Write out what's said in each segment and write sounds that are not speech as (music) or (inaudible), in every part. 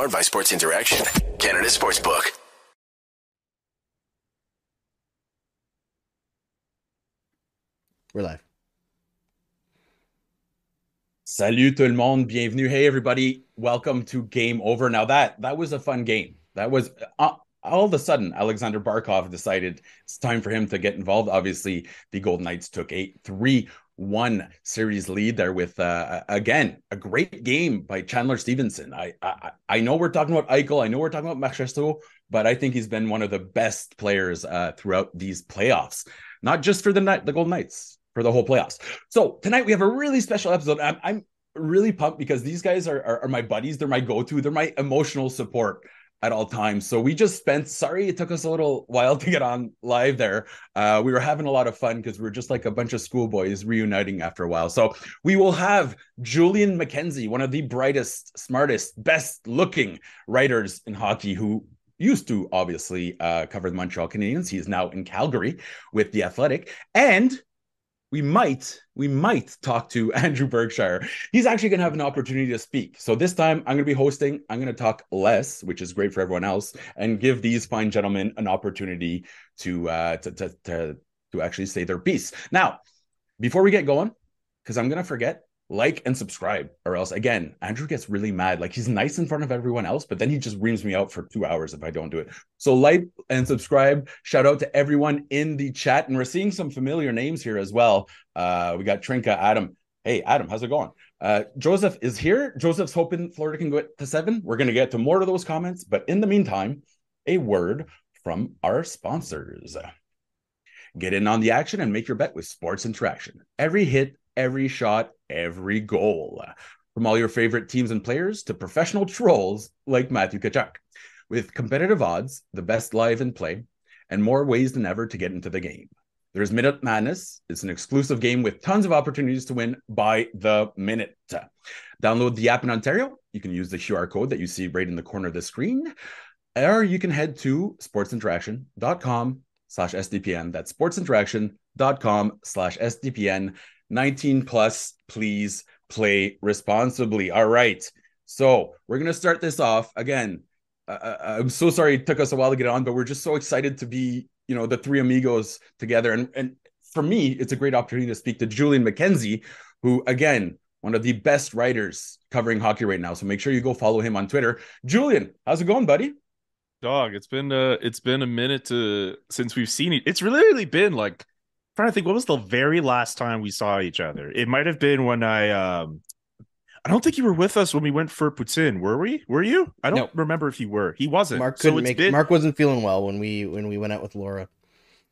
Powered by Sports Interaction, Canada Sportsbook. We're live. Salut tout le monde, bienvenue. Hey everybody, welcome to Game Over. Now that that was a fun game. That was uh, all of a sudden Alexander Barkov decided it's time for him to get involved. Obviously, the Golden Knights took a 3-1 series lead there with uh, again a great game by Chandler Stephenson. I, I I know we're talking about Eichel, I know we're talking about Marchessault, but I think he's been one of the best players uh, throughout these playoffs. Not just for the night, the Golden Knights, for the whole playoffs. So tonight we have a really special episode. I'm, I'm really pumped because these guys are, are, are my buddies. They're my go-to. They're my emotional support at all times. So we just spent. Sorry, it took us a little while to get on live there. Uh, we were having a lot of fun because we are just like a bunch of schoolboys reuniting after a while. So we will have Julian McKenzie, one of the brightest, smartest, best-looking writers in hockey, who used to obviously uh, cover the Montreal Canadiens. He is now in Calgary with the Athletic, and we might we might talk to (laughs) Andrew Berkshire. He's actually going to have an opportunity to speak. So this time I'm going to be hosting. I'm going to talk less, which is great for everyone else, and give these fine gentlemen an opportunity to uh, to, to to to actually say their piece. Now, before we get going, because I'm going to forget, like and subscribe or else again andrew gets really mad. Like he's nice in front of everyone else but then he just reams me out for two hours if i don't do it. So like and subscribe. Shout out to everyone in the chat and we're seeing some familiar names here as well. Uh we got trinka adam. Hey adam how's it going? Uh joseph is here. Joseph's hoping florida can go to seven. We're going to get to more of those comments but in the meantime a word from our sponsors. Get in on the action and make your bet with Sports Interaction. Every hit, every shot, every goal. From all your favorite teams and players to professional trolls like Matthew Tkachuk. With competitive odds, the best live and play, and more ways than ever to get into the game. There's Minute Madness. It's an exclusive game with tons of opportunities to win by the minute. Download the app in Ontario. You can use the QR code that you see right in the corner of the screen. Or you can head to sportsinteraction.com slash SDPN. That's sportsinteraction.com slash SDPN. 19 plus, please play responsibly. All right. So we're going to start this off again. Uh, uh, I'm so sorry it took us a while to get on, but we're just so excited to be, you know, the three amigos together. And, and for me, it's a great opportunity to speak to Julian McKenzie, who, again, one of the best writers covering hockey right now. So make sure you go follow him on Twitter. Julian, how's it going, buddy? Dog, it's been uh it's been a minute to since we've seen it. It's really, really been like trying to think what was the very last time we saw each other. It might have been when I um I don't think you were with us when we went for Poutine, were we? Were you? I don't no. remember if you were. He wasn't. Mark couldn't so make been... Mark wasn't feeling well when we when we went out with Laura.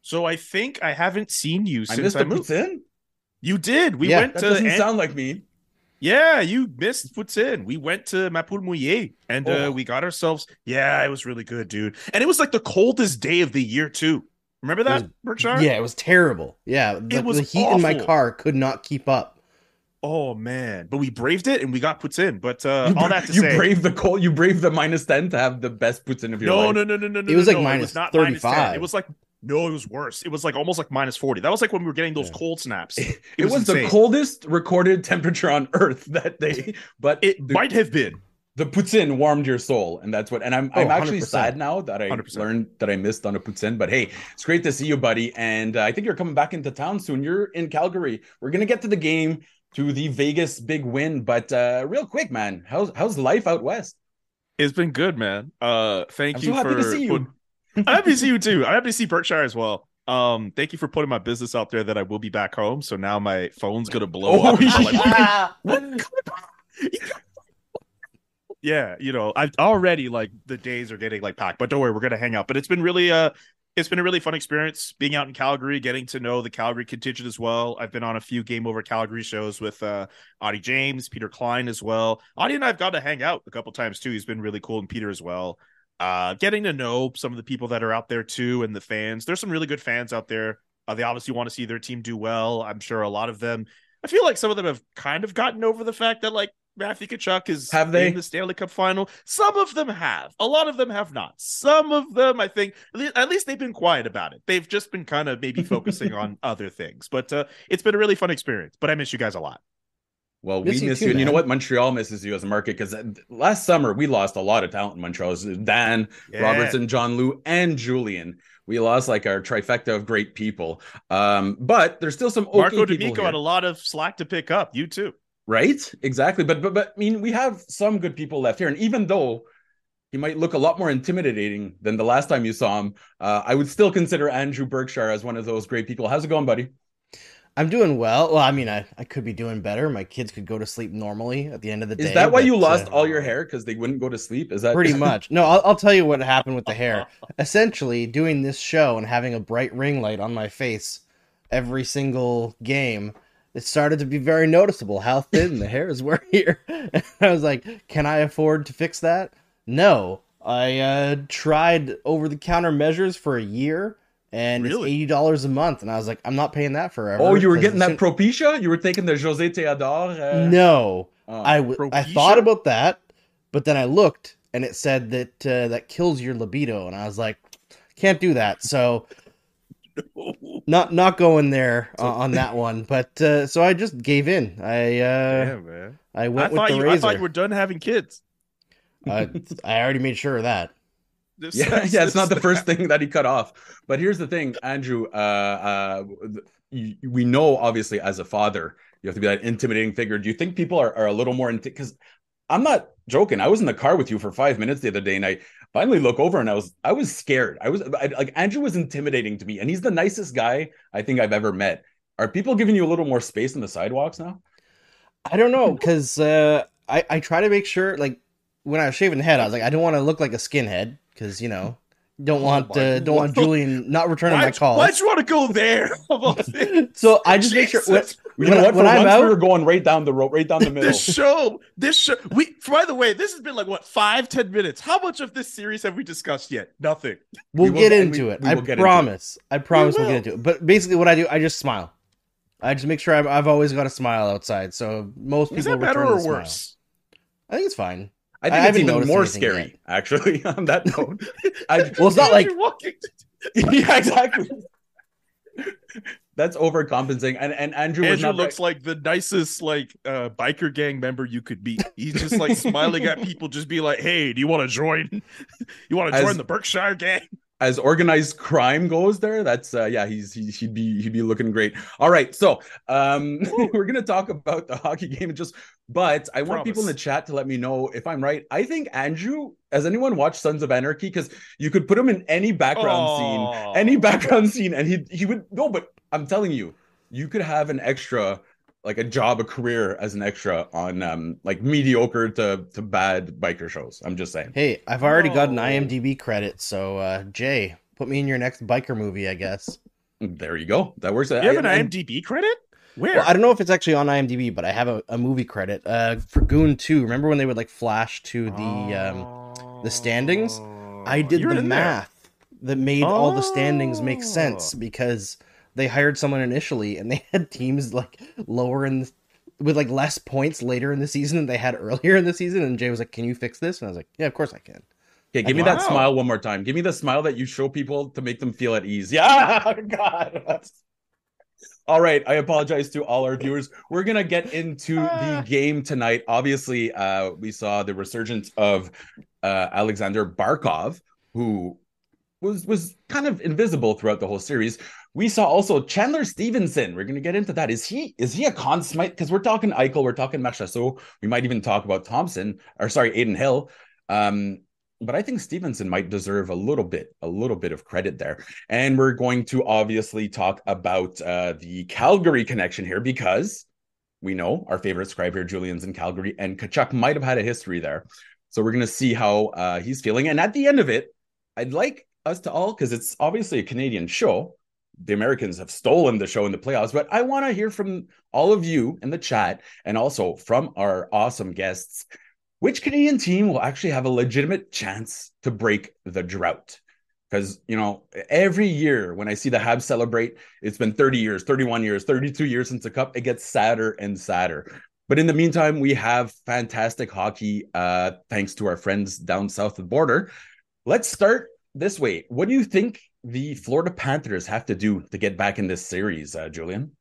So I think I haven't seen you since I missed I moved. Poutine? You did. We yeah, went that to doesn't sound like me. Yeah, you missed Poutine. We went to Ma Poule Mouillée and uh, oh. uh, we got ourselves. Yeah, it was really good, dude. And it was like the coldest day of the year too. Remember that, Berkshire? Yeah, it was terrible. Yeah, the, it was the heat awful. in my car could not keep up. Oh man, but we braved it and we got poutine. But uh, you, all that to you say, you braved the cold. You braved the minus ten to have the best poutine of your no, life. No, no, no, no, no. It was no, like no. minus it was not thirty five. It was like no, it was worse. It was like almost like minus 40. That was like when we were getting those yeah. cold snaps. (laughs) It, it was, was the coldest recorded temperature on Earth that day, but it the, might have been. The Poutine warmed your soul, and that's what. And I'm oh, I'm actually 100%. sad now that I 100%. learned that I missed on a Poutine. But hey, it's great to see you, buddy. And uh, I think you're coming back into town soon. You're in Calgary. We're gonna get to the game, to the Vegas big win. But uh, real quick, man, how's how's life out west? It's been good, man. Uh, thank I'm you so happy for. To see you. I'm happy to see you too. I'm happy to see Berkshire as well. Um, thank you for putting my business out there that I will be back home. So now my phone's gonna blow oh, up. Yeah. Like, (laughs) (laughs) yeah, you know, I've already like the days are getting like packed, but don't worry, we're gonna hang out. But it's been really uh it's been a really fun experience being out in Calgary, getting to know the Calgary contingent as well. I've been on a few Game Over Calgary shows with uh Audie James, Peter Klein as well. Audie and I've got to hang out a couple times too. He's been really cool, and Peter as well uh, getting to know some of the people that are out there too and the fans. There's some really good fans out there. Uh, they obviously want to see their team do well. I'm sure a lot of them. I feel like some of them have kind of gotten over the fact that like Matthew Tkachuk is have they? in the Stanley Cup final. Some of them have. A lot of them have not. Some of them, I think, at least they've been quiet about it. They've just been kind of maybe focusing on (laughs) other things. But uh, it's been a really fun experience. But I miss you guys a lot. Well, Miss we you miss too, you. And you know what? Montreal misses you as a market because last summer we lost a lot of talent in Montreal. Dan, Yeah. Robertson, John Lu, and Julian. We lost like our trifecta of great people. Um, but there's still some okay Marco people D'Amico had a lot of slack to pick up. You too. Right? Exactly. But but but I mean, we have some good people left here, and even though he might look a lot more intimidating than the last time you saw him, uh, I would still consider Andrew Berkshire as one of those great people. How's it going, buddy? I'm doing well. Well, I mean, I, I could be doing better. My kids could go to sleep normally at the end of the day. Is that why but, you lost uh, all your hair because they wouldn't go to sleep? Is that Pretty (laughs) much. No, I'll, I'll tell you what happened with the hair. (laughs) Essentially, doing this show and having a bright ring light on my face every single game, it started to be very noticeable how thin the hairs were (laughs) here. And I was like, can I afford to fix that? No. I uh, tried over the counter measures for a year. And Really? it's eighty dollars a month, and I was like, "I'm not paying that forever." Oh, you were getting that Propecia? You were taking the Jose Theodore? Uh, no, oh. I w- I Propecia? thought about that, but then I looked and it said that uh, that kills your libido, and I was like, can't do that. So (laughs) not not going there uh, on that (laughs) one. But uh, so I just gave in. I uh, man. I I went with thought the you. I thought you were done having kids. I, I already made sure of that. (laughs) This- yeah, yeah, it's not the first thing that he cut off. But here's the thing, Andrew. Uh, uh, you, we know obviously as a father, you have to be that intimidating figure. Do you think people are, are a little more because I'm not joking. I was in the car with you for five minutes the other day, and I finally look over and I was I was scared. I was I, like Andrew was intimidating to me, and he's the nicest guy I think I've ever met. Are people giving you a little more space on the sidewalks now? I don't know because uh, I I try to make sure like when I was shaving the head, I was like, I don't want to look like a skinhead because you know don't Oh want my uh, don't want Julian not returning my Why'd, calls. why'd you want to go there? (laughs) Of all things? (laughs) So I just make sure when, Jesus. You know what? For once, out, we were going right down the road, right down the (laughs) middle. This show, this show, we. By the way, this has been like what five, ten minutes. How much of this series have we discussed yet? Nothing. We'll We get into we- it. we I will get into promise. I promise We we'll get into it. But basically, what I do, I just smile. I just make sure I've, I've always got a smile outside. So most people Is that better return or the smile. worse? I think it's fine. I I think it's even more scary, yet. actually. (laughs) On that note, (laughs) I, Well, it's not like You're walking- yeah, exactly. That's overcompensating. And and Andrew Andrew looks like the nicest like uh, biker gang member you could be. He's just like (laughs) smiling at people, just be like, "Hey, do you want to join? (laughs) you want to join the Berkshire gang?" as organized crime goes there that's uh yeah he's he, he'd be he'd be looking great all right so um (laughs) we're gonna talk about the hockey game just but i want people in the chat to let me know if i'm right i think andrew has anyone watched sons of anarchy because you could put him in any background scene any background scene and he he would no but i'm telling you you could have an extra like a job a career as an extra on um like mediocre to to bad biker shows i'm just saying Hey, I've already got an IMDb credit. So uh, Jay, put me in your next biker movie, I guess. there you go that works out. You have an I- I- IMDb credit? Where? Well, I don't know if it's actually on IMDb, but I have a, a movie credit uh, for Goon 2. Remember when they would like flash to the um, the standings? I did You're the in there. math that made all the standings make sense Oh. because they hired someone initially and they (laughs) had teams like lower in the, with like less points later in the season than they had (laughs) earlier in the season. And Jay was like, "Can you fix this?" And I was like, "Yeah, of course I can." Okay, give me that smile one more time. Give me the smile that you show people to make them feel at ease. (laughs) Yeah, God. That's... All right, I apologize to all our viewers. We're gonna get into the Ah. game tonight. Obviously, uh, we saw the resurgence of uh, Alexander Barkov, who was was kind of invisible throughout the whole series. We saw also Chandler Stephenson. We're gonna get into that. Is he is he a consummate? Because we're talking Eichel, we're talking Marchessault. We might even talk about Thompson, or sorry, Adin Hill. Um, but I think Stephenson might deserve a little bit, a little bit of credit there. And we're going to obviously talk about uh, the Calgary connection here because we know our favorite scribe here, Julian's in Calgary, and Tkachuk might have had a history there. So we're going to see how uh, he's feeling. And at the end of it, I'd like us to all, because it's obviously a Canadian show. The Americans have stolen the show in the playoffs, but I want to hear from all of you in the chat and also from our awesome guests which Canadian team will actually have a legitimate chance to break the drought? Because, you know, every year when I see the Habs celebrate, it's been 30 years, 31 years, 32 years since the cup, it gets sadder and sadder. But in the meantime, we have fantastic hockey uh, thanks to our friends down south of the border. Let's start this way. What do you think the Florida Panthers have to do to get back in this series, uh, Julian?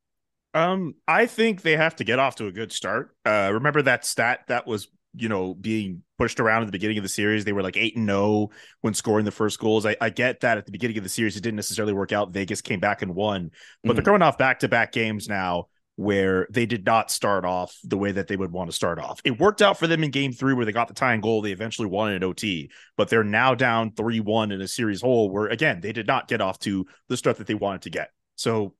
Um, I think they have to get off to a good start. Uh, remember that stat that was you know being pushed around at the beginning of the series. They were like eight and zero when scoring the first goals. I, I, get that at the beginning of the series it didn't necessarily work out. Vegas came back and won, but mm-hmm. they're coming off back to back games now where they did not start off the way that they would want to start off. It worked out for them in game three where they got the tying goal. They eventually won in OT, but they're now down 3 1 in a series hole where, again, they did not get off to the start that they wanted to get. So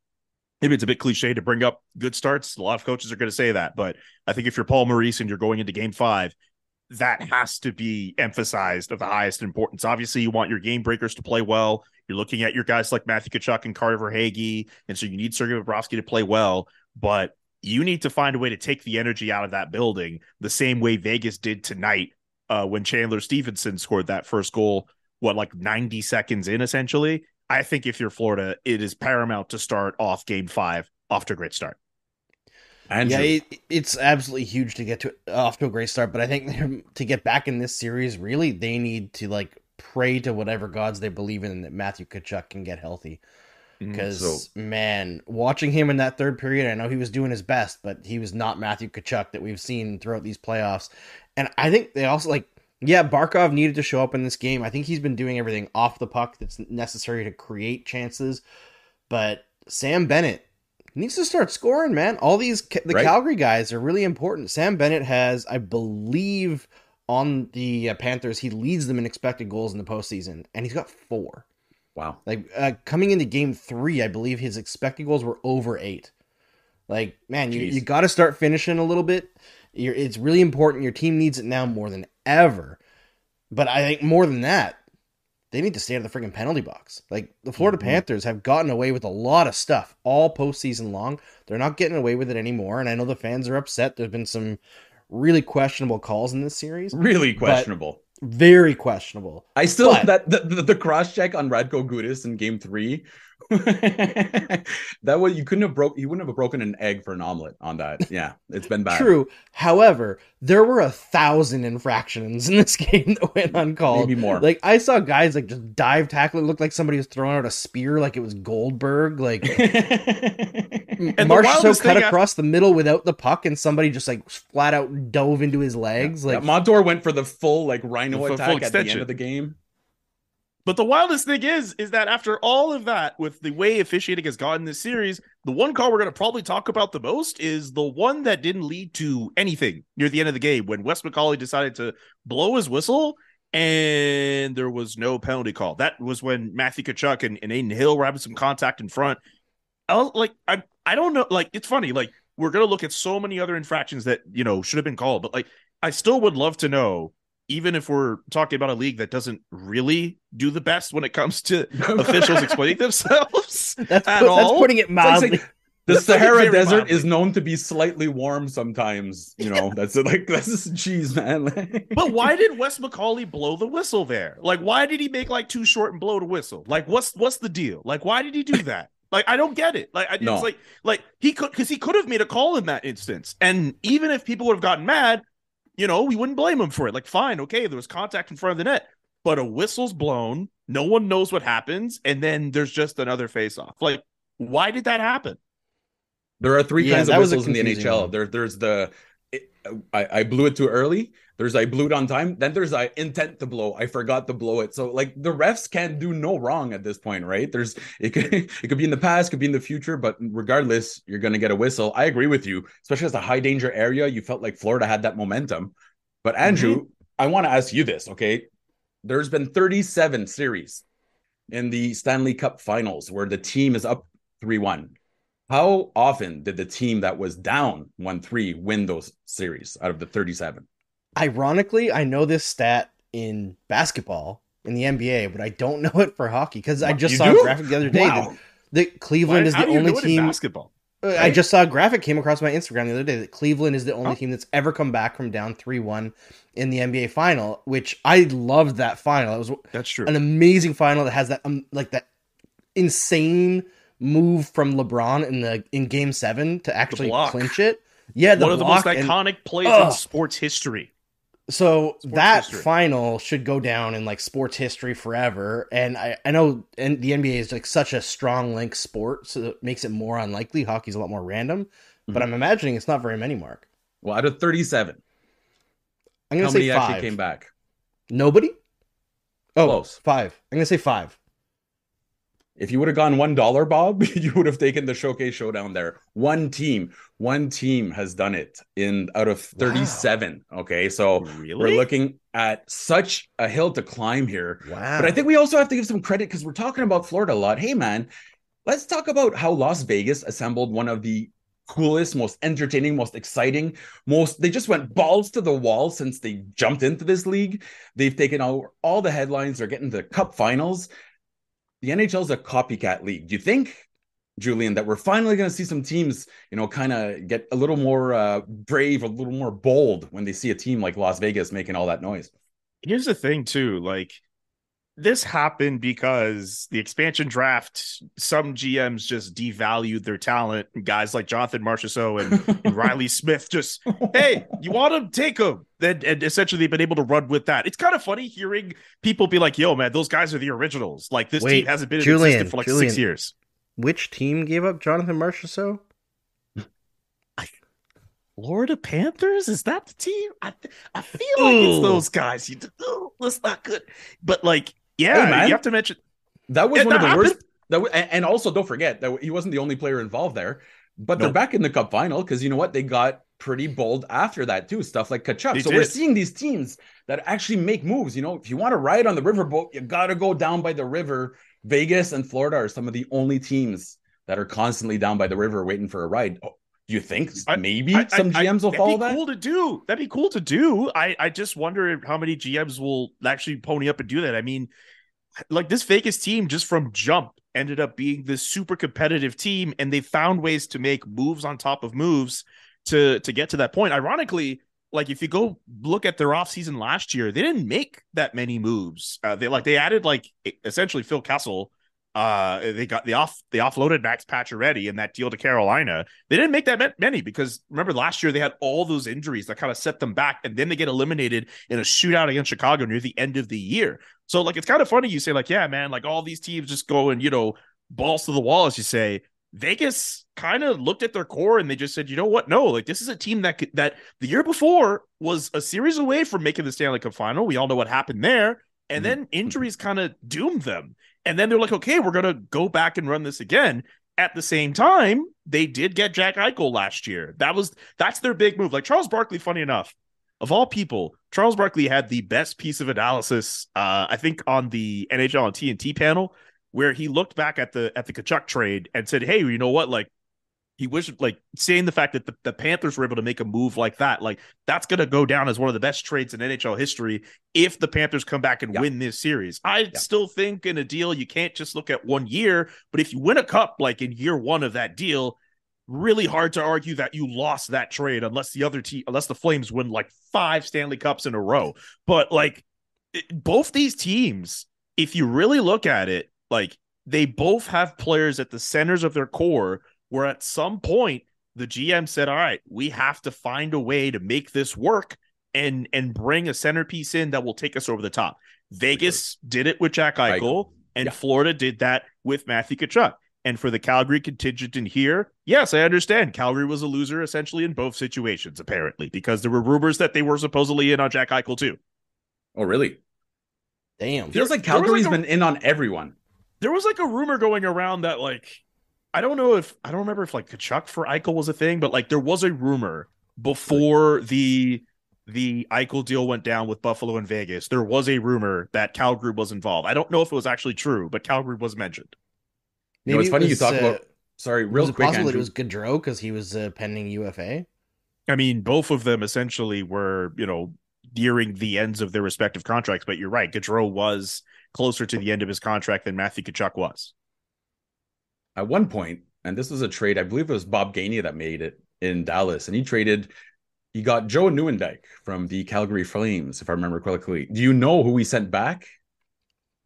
maybe it's a bit cliche to bring up good starts. A lot of coaches are going to say that, but I think if you're Paul Maurice and you're going into game five, that has to be emphasized of the highest importance. Obviously, you want your game breakers to play well. You're looking at your guys like Matthew Tkachuk and Carter Verhaeghe, and so you need Sergei Bobrovsky to play well. But you need to find a way to take the energy out of that building the same way Vegas did tonight uh, when Chandler Stephenson scored that first goal. What like 90 seconds in, essentially. I think if you're Florida, it is paramount to start off Game Five off to a great start. Andrew. Yeah, it, it's absolutely huge to get to off to a great start, but I think to get back in this series, really, they need to like pray to whatever gods they believe in that Matthew Tkachuk can get healthy. Because mm, so, man, watching him in that third period, I know he was doing his best, but he was not Matthew Tkachuk that we've seen throughout these playoffs. And I think they also like, yeah, Barkov needed to show up in this game. I think he's been doing everything off the puck that's necessary to create chances. But Sam Bennett, needs to start scoring, man. All these the right. Calgary guys are really important. Sam Bennett has, I believe, on the uh, Panthers, he leads them in expected goals in the postseason, and he's got four. Wow! Like uh, coming into Game Three, I believe his expected goals were over eight. Like, man, Jeez. you, you got to start finishing a little bit. You're, it's really important. Your team needs it now more than ever. But I think more than that, they need to stay out of the freaking penalty box. Like the Florida mm-hmm. Panthers have gotten away with a lot of stuff all postseason long. They're not getting away with it anymore. And I know the fans are upset. There's been some really questionable calls in this series. Really questionable. Very questionable. I still but, that the, the, the cross check on Radko Gudas in game three (laughs) that was you couldn't have broke you wouldn't have broken an egg for an omelet on that. (laughs) Yeah, it's been bad. True. However, there were a thousand infractions in this (laughs) game that went uncalled. Maybe more. Like I saw guys like just dive tackle. It looked like somebody was throwing out a spear, like it was Goldberg. Like Marchessault cut across I... the middle without the puck, and somebody just like flat out dove into his legs. Yeah. Like yeah, Montour went for the full like rhino attack at the end of the game. But the wildest thing is, is that after all of that, with the way officiating has gotten this series, the one call we're going to probably talk about the most is the one that didn't lead to anything near the end of the game when Wes McCauley decided to blow his whistle and there was no penalty call. That was when Matthew Tkachuk and, and Adin Hill were having some contact in front. I like I I don't know. Like it's funny. Like we're gonna look at so many other infractions that you know should have been called, but like I still would love to know even if we're talking about a league that doesn't really do the best when it comes to (laughs) officials exploiting themselves (laughs) that's, at put, all. That's putting it mildly. Like, the Sahara Desert mildly. is known to be slightly warm sometimes. You know, that's like (laughs) that's just cheese, man. but why did Wes McCauley blow the whistle there? Like, why did he make like too short and blow the whistle? Like, what's what's the deal? Like, why did he do that? Like, I don't get it. Like, I no. like like he could because he could have made a call in that instance, and even if people would have gotten mad, you know, we wouldn't blame him for it. Like, fine, okay, there was contact in front of the net, but a whistle's blown. No one knows what happens, and then there's just another face off. Like, why did that happen? There are three yeah, kinds of whistles in the NHL. One. There, there's the I, I blew it too early. There's I blew it on time. Then there's I intent to blow. I forgot to blow it. So like the refs can't do no wrong at this point, right? There's it could (laughs) it could be in the past, could be in the future, but regardless, you're gonna get a whistle. I agree with you, especially as a high danger area. You felt like Florida had that momentum. But Andrew, mm-hmm. I want to ask you this, okay? There's been 37 series in the Stanley Cup finals where the team is up 3-1. How often did the team that was down 1 3 win those series out of the 37? Ironically, I know this stat in basketball in the NBA, but I don't (laughs) know it for hockey because I just you saw do? a graphic the other day wow. that, that Cleveland Why, is the only team. basketball? Uh, right? I just saw a graphic came across my Instagram the other day that Cleveland is the only team that's ever come back from down 3 1 in the NBA final, which I loved that final. It was that's true. An amazing final that has that um, like that insane move from LeBron in the in Game Seven to actually clinch it. Yeah, one of the most iconic and, plays in sports history. So Sports that history. final should go down in like sports history forever. And I, I know and the NBA is like such a strong link sport, so it makes it more unlikely. Hockey's a lot more random, but Mhm. I'm imagining it's not very many, Mark. Well, out of 37, I'm how gonna say many five. actually came back? Nobody? Oh, Close. five. I'm gonna say five. If you would have gone one dollar, Bob, (laughs) you would have taken the showcase showdown there. One team, one team has done it in out of 37. Okay, so Really? we're looking at such a hill to climb here. Wow. But I think we also have to give some credit because we're talking about Florida a lot. Hey, man, let's talk about how Las Vegas assembled one of the coolest, most entertaining, most exciting, most. They just went balls to the wall since they jumped into this league. They've taken all, all the headlines. They're getting to the Cup Finals. The NHL is a copycat league. Do you think? Julian, that we're finally going to see some teams, you know, kind of get a little more uh, brave, a little more bold when they see a team like Las Vegas making all that noise. Here's the thing, too. Like, this happened because the expansion draft, some GMs just devalued their talent. Guys like Jonathan Marchessault and, and (laughs) Riley Smith just, hey, you want him? Take him. Then and essentially they've been able to run with that. It's kind of funny hearing people be like, yo, man, those guys are the originals. Like, this Wait, team hasn't been in Julian, existence for like Julian. six years. Which team gave up Jonathan Marchessault? Florida Panthers? Is that the team? I th- I feel like it's those guys. You oh, that's not good. But like, yeah, Hey, man. you have to mention That was Yeah, one of the happened. worst. That w- and also don't forget that he wasn't the only player involved there. But they're back in the cup final because you know what? They got pretty bold after that too. Stuff like Tkachuk. They so we're seeing these teams that actually make moves. You know, if you want to ride on the riverboat, you got to go down by the river. Vegas and Florida are some of the only teams that are constantly down by the river waiting for a ride. Oh, do you think maybe I- some I- GMs will follow be that? Cool to do. That'd be cool to do. I I just wonder how many GMs will actually pony up and do that. I mean, like this Vegas team just from jump ended up being this super competitive team, and they found ways to make moves on top of moves to to get to that point. Ironically. Like if you go look at their offseason last year, they didn't make that many moves. Uh, they like they added like essentially Phil Kessel. Uh, they got the off they offloaded Max Pacioretty in that deal to Carolina. They didn't make that many because remember last year they had all those injuries that kind of set them back, and then they get eliminated in a shootout against Chicago near the end of the year. So like it's kind of funny you say like yeah man like all these teams just go and you know balls to the wall as you say. Vegas kind of looked at their core and they just said, you know what? No, like this is a team that could, that the year before was a series away from making the Stanley Cup final. We all know what happened there. And Mhm. then injuries kind of doomed them. And then they're like, okay, we're going to go back and run this again. At the same time, they did get Jack Eichel last year. That was that's their big move. Like Charles Barkley, funny enough, of all people, Charles Barkley had the best piece of analysis, uh, I think, on the NHL and TNT panel, where he looked back at the at the Tkachuk trade and said, "Hey, you know what? Like, he wished like saying the fact that the, the Panthers were able to make a move like that, like that's going to go down as one of the best trades in NHL history if the Panthers come back and Yeah. win this series. I Yeah. still think in a deal you can't just look at one year, but if you win a cup like in year one of that deal, really hard to argue that you lost that trade unless the other team, unless the Flames win like five Stanley Cups in a row. But like it- both these teams, if you really look at it, like they both have players at the centers of their core where at some point the GM said, "All right, we have to find a way to make this work and and bring a centerpiece in that will take us over the top." Vegas did it with Jack Eichel, Eichel. and Yeah. Florida did that with Matthew Tkachuk. And for the Calgary contingent in here, yes, I understand. Calgary was a loser essentially in both situations, apparently, because there were rumors that they were supposedly in on Jack Eichel too. Oh, really? Damn. Feels like there was Calgary's like a- been in on everyone. there was like a rumor going around that like I don't know if I don't remember if like Tkachuk for Eichel was a thing, but like there was a rumor before the the Eichel deal went down with Buffalo and Vegas. There was a rumor that Calgary was involved. I don't know if it was actually true, but Calgary was mentioned. You know, it's it funny you was, talk uh, about. Sorry, real was it quick, possible it was Gaudreau because he was uh, pending UFA? I mean, both of them essentially were, you know, nearing the ends of their respective contracts. But you're right, Gaudreau was closer to the end of his contract than Matthew Tkachuk was. At one point, and this was a trade, I believe it was Bob Gainey that made it in Dallas, and he traded, he got Joe Nieuwendyk from the Calgary Flames, if I remember correctly. Do you know who we sent back?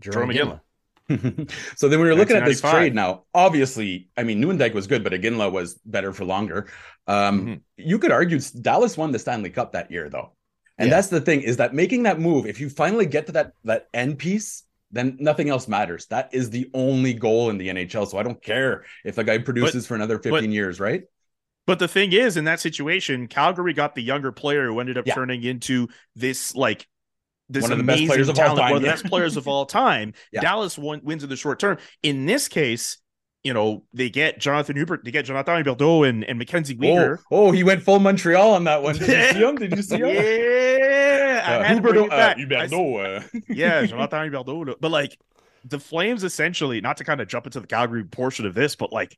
Jarome Iginla. (laughs) so then we were looking at this trade now. Obviously, I mean, Nieuwendyk was good, but Iginla was better for longer. Um, Mhm. You could argue Dallas won the Stanley Cup that year, though. And Yeah. that's the thing is that making that move, if you finally get to that that end piece, then nothing else matters. That is the only goal in the NHL. So I don't care if the guy produces for another 15 years, right? But the thing is, in that situation, Calgary got the younger player who ended up Yeah. turning into this like this One of the best players of all time, one of the best players of all time. (laughs) Yeah. Dallas won, wins in the short term. In this case, you know, they get Jonathan Hubert, they get Jonathan Berdo and, and Mackenzie Oh, oh, he went full Montreal on that one. Did you see (laughs) him? Did you see him? Yeah, I Uh, had to bring Huberto, it back. uh, I- Huberdeau, (laughs) uh, yeah, Jonathan Huberdeau. But like the Flames, essentially, not to kind of jump into the Calgary portion of this, but like,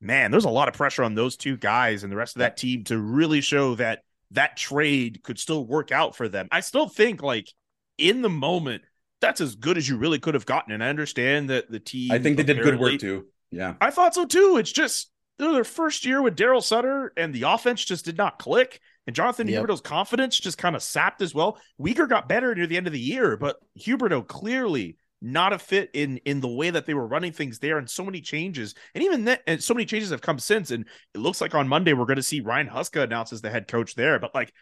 man, there's a lot of pressure on those two guys and the rest of that team to really show that that trade could still work out for them. I still think like in the moment, that's as good as you really could have gotten. And I understand that the team. I think they did good work too. Yeah. I thought so too. It's just their first year with Daryl Sutter and the offense just did not click. And Jonathan Yep. Huberdeau's confidence just kind of sapped as well. Weegar got better near the end of the year, but Huberto clearly not a fit in in the way that they were running things there and so many changes. And even that and so many changes have come since. And it looks like on Monday we're going to see Ryan Huska announced as the head coach there. But like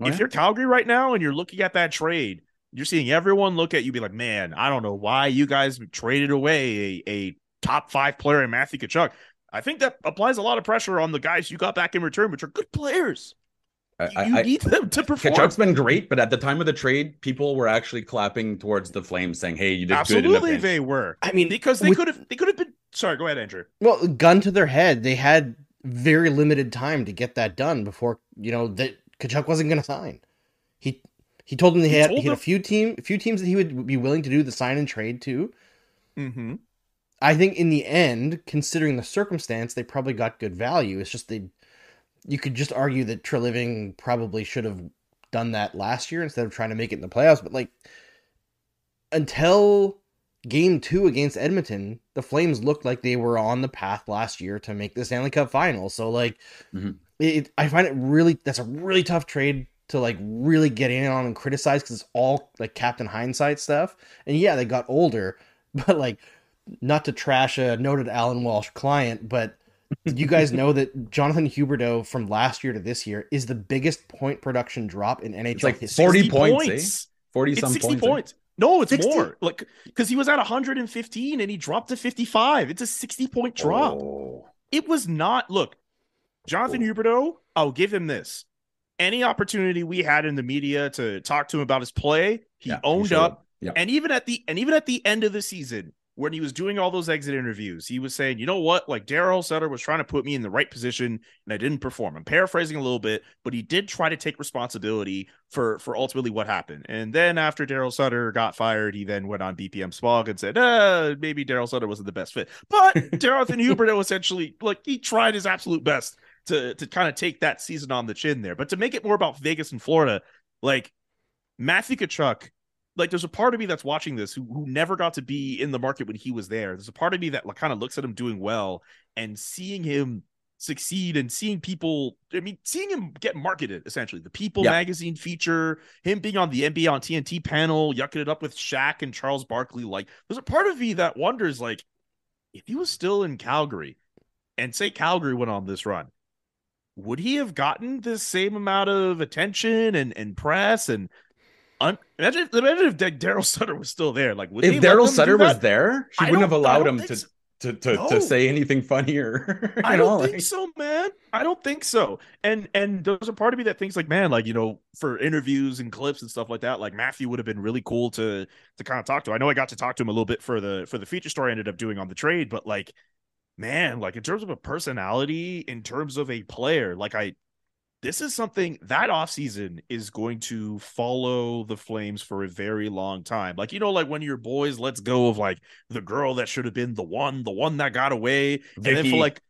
Oh, if yeah? you're Calgary right now and you're looking at that trade, you're seeing everyone look at you be like, man, I don't know why you guys traded away a, a top five player in Matthew Tkachuk. I think that applies a lot of pressure on the guys you got back in return, which are good players. I, You, you I, need them to perform. Tkachuk's been great, but at the time of the trade, people were actually clapping towards the Flames, saying, "Hey, you did good." In Absolutely, the they were I mean, because they could have they could have been. Sorry, go ahead, Andrew. Well, gun to their head, they had very limited time to get that done before you know that Tkachuk wasn't going to sign. He he told them they He had, he had a few team a few teams that he would be willing to do the sign and trade to. Mm-hmm. I think in the end, considering the circumstance, they probably got good value. It's just they you could just argue that Treliving probably should have done that last year instead of trying to make it in the playoffs. But like until game two against Edmonton, the Flames looked like they were on the path last year to make the Stanley Cup final. So like Mhm. it, I find it really that's a really tough trade to like really get in on and criticize because it's all like Captain Hindsight stuff. And yeah, they got older, (laughs) but like not to trash a noted Alan Walsh client, but did you guys know that Jonathan Huberdeau from last year to this year is the biggest point production drop in NHL It's like history? 40 60 points, eh? Forty It's some 60 points. eh? points. No, it's 60? more. Like because he was at 115 and he dropped to 55. It's a 60 point drop. Oh. It was not. Look, Jonathan Huberdeau. I'll give him this. Any opportunity we had in the media to talk to him about his play, he Yeah, owned showed up. up. Yeah. And even at the and even at the end of the season, when he was doing all those exit interviews, he was saying, "You know what? Like Daryl Sutter was trying to put me in the right position, and I didn't perform." I'm paraphrasing a little bit, but he did try to take responsibility for for ultimately what happened. And then after Daryl Sutter got fired, he then went on BPM Sports and said, "Uh, maybe Daryl Sutter wasn't the best fit." But (laughs) Jonathan Huberdeau essentially, like, he tried his absolute best to to kind of take that season on the chin there. But to make it more about Vegas and Florida, like Matthew Tkachuk, like there's a part of me that's watching this who who never got to be in the market when he was there. There's a part of me that like, kind of looks at him doing well and seeing him succeed and seeing people I mean seeing him get marketed essentially the People Yeah. magazine feature him being on the NBA on TNT panel yucking it up with Shaq and Charles Barkley like there's a part of me that wonders like if he was still in Calgary and say Calgary went on this run would he have gotten the same amount of attention and, and press and un- imagine, if- imagine if Dar- Daryl Sutter was still there like would If Daryl Sutter was there, she I wouldn't have allowed him to so. to to, No. to say anything funnier. (laughs) I don't like- think so, man. I don't think so. And and there's a part of me that thinks like, man, like you know, for interviews and clips and stuff like that, like Matthew would have been really cool to to kind of talk to. I know I got to talk to him a little bit for the for the feature story I ended up doing on the trade, but like, man, like in terms of a personality, in terms of a player, like I this is something that offseason is going to follow the flames for a very long time. Like, you know, like when your boys let's go of like the girl that should have been the one, the one that got away. And then for like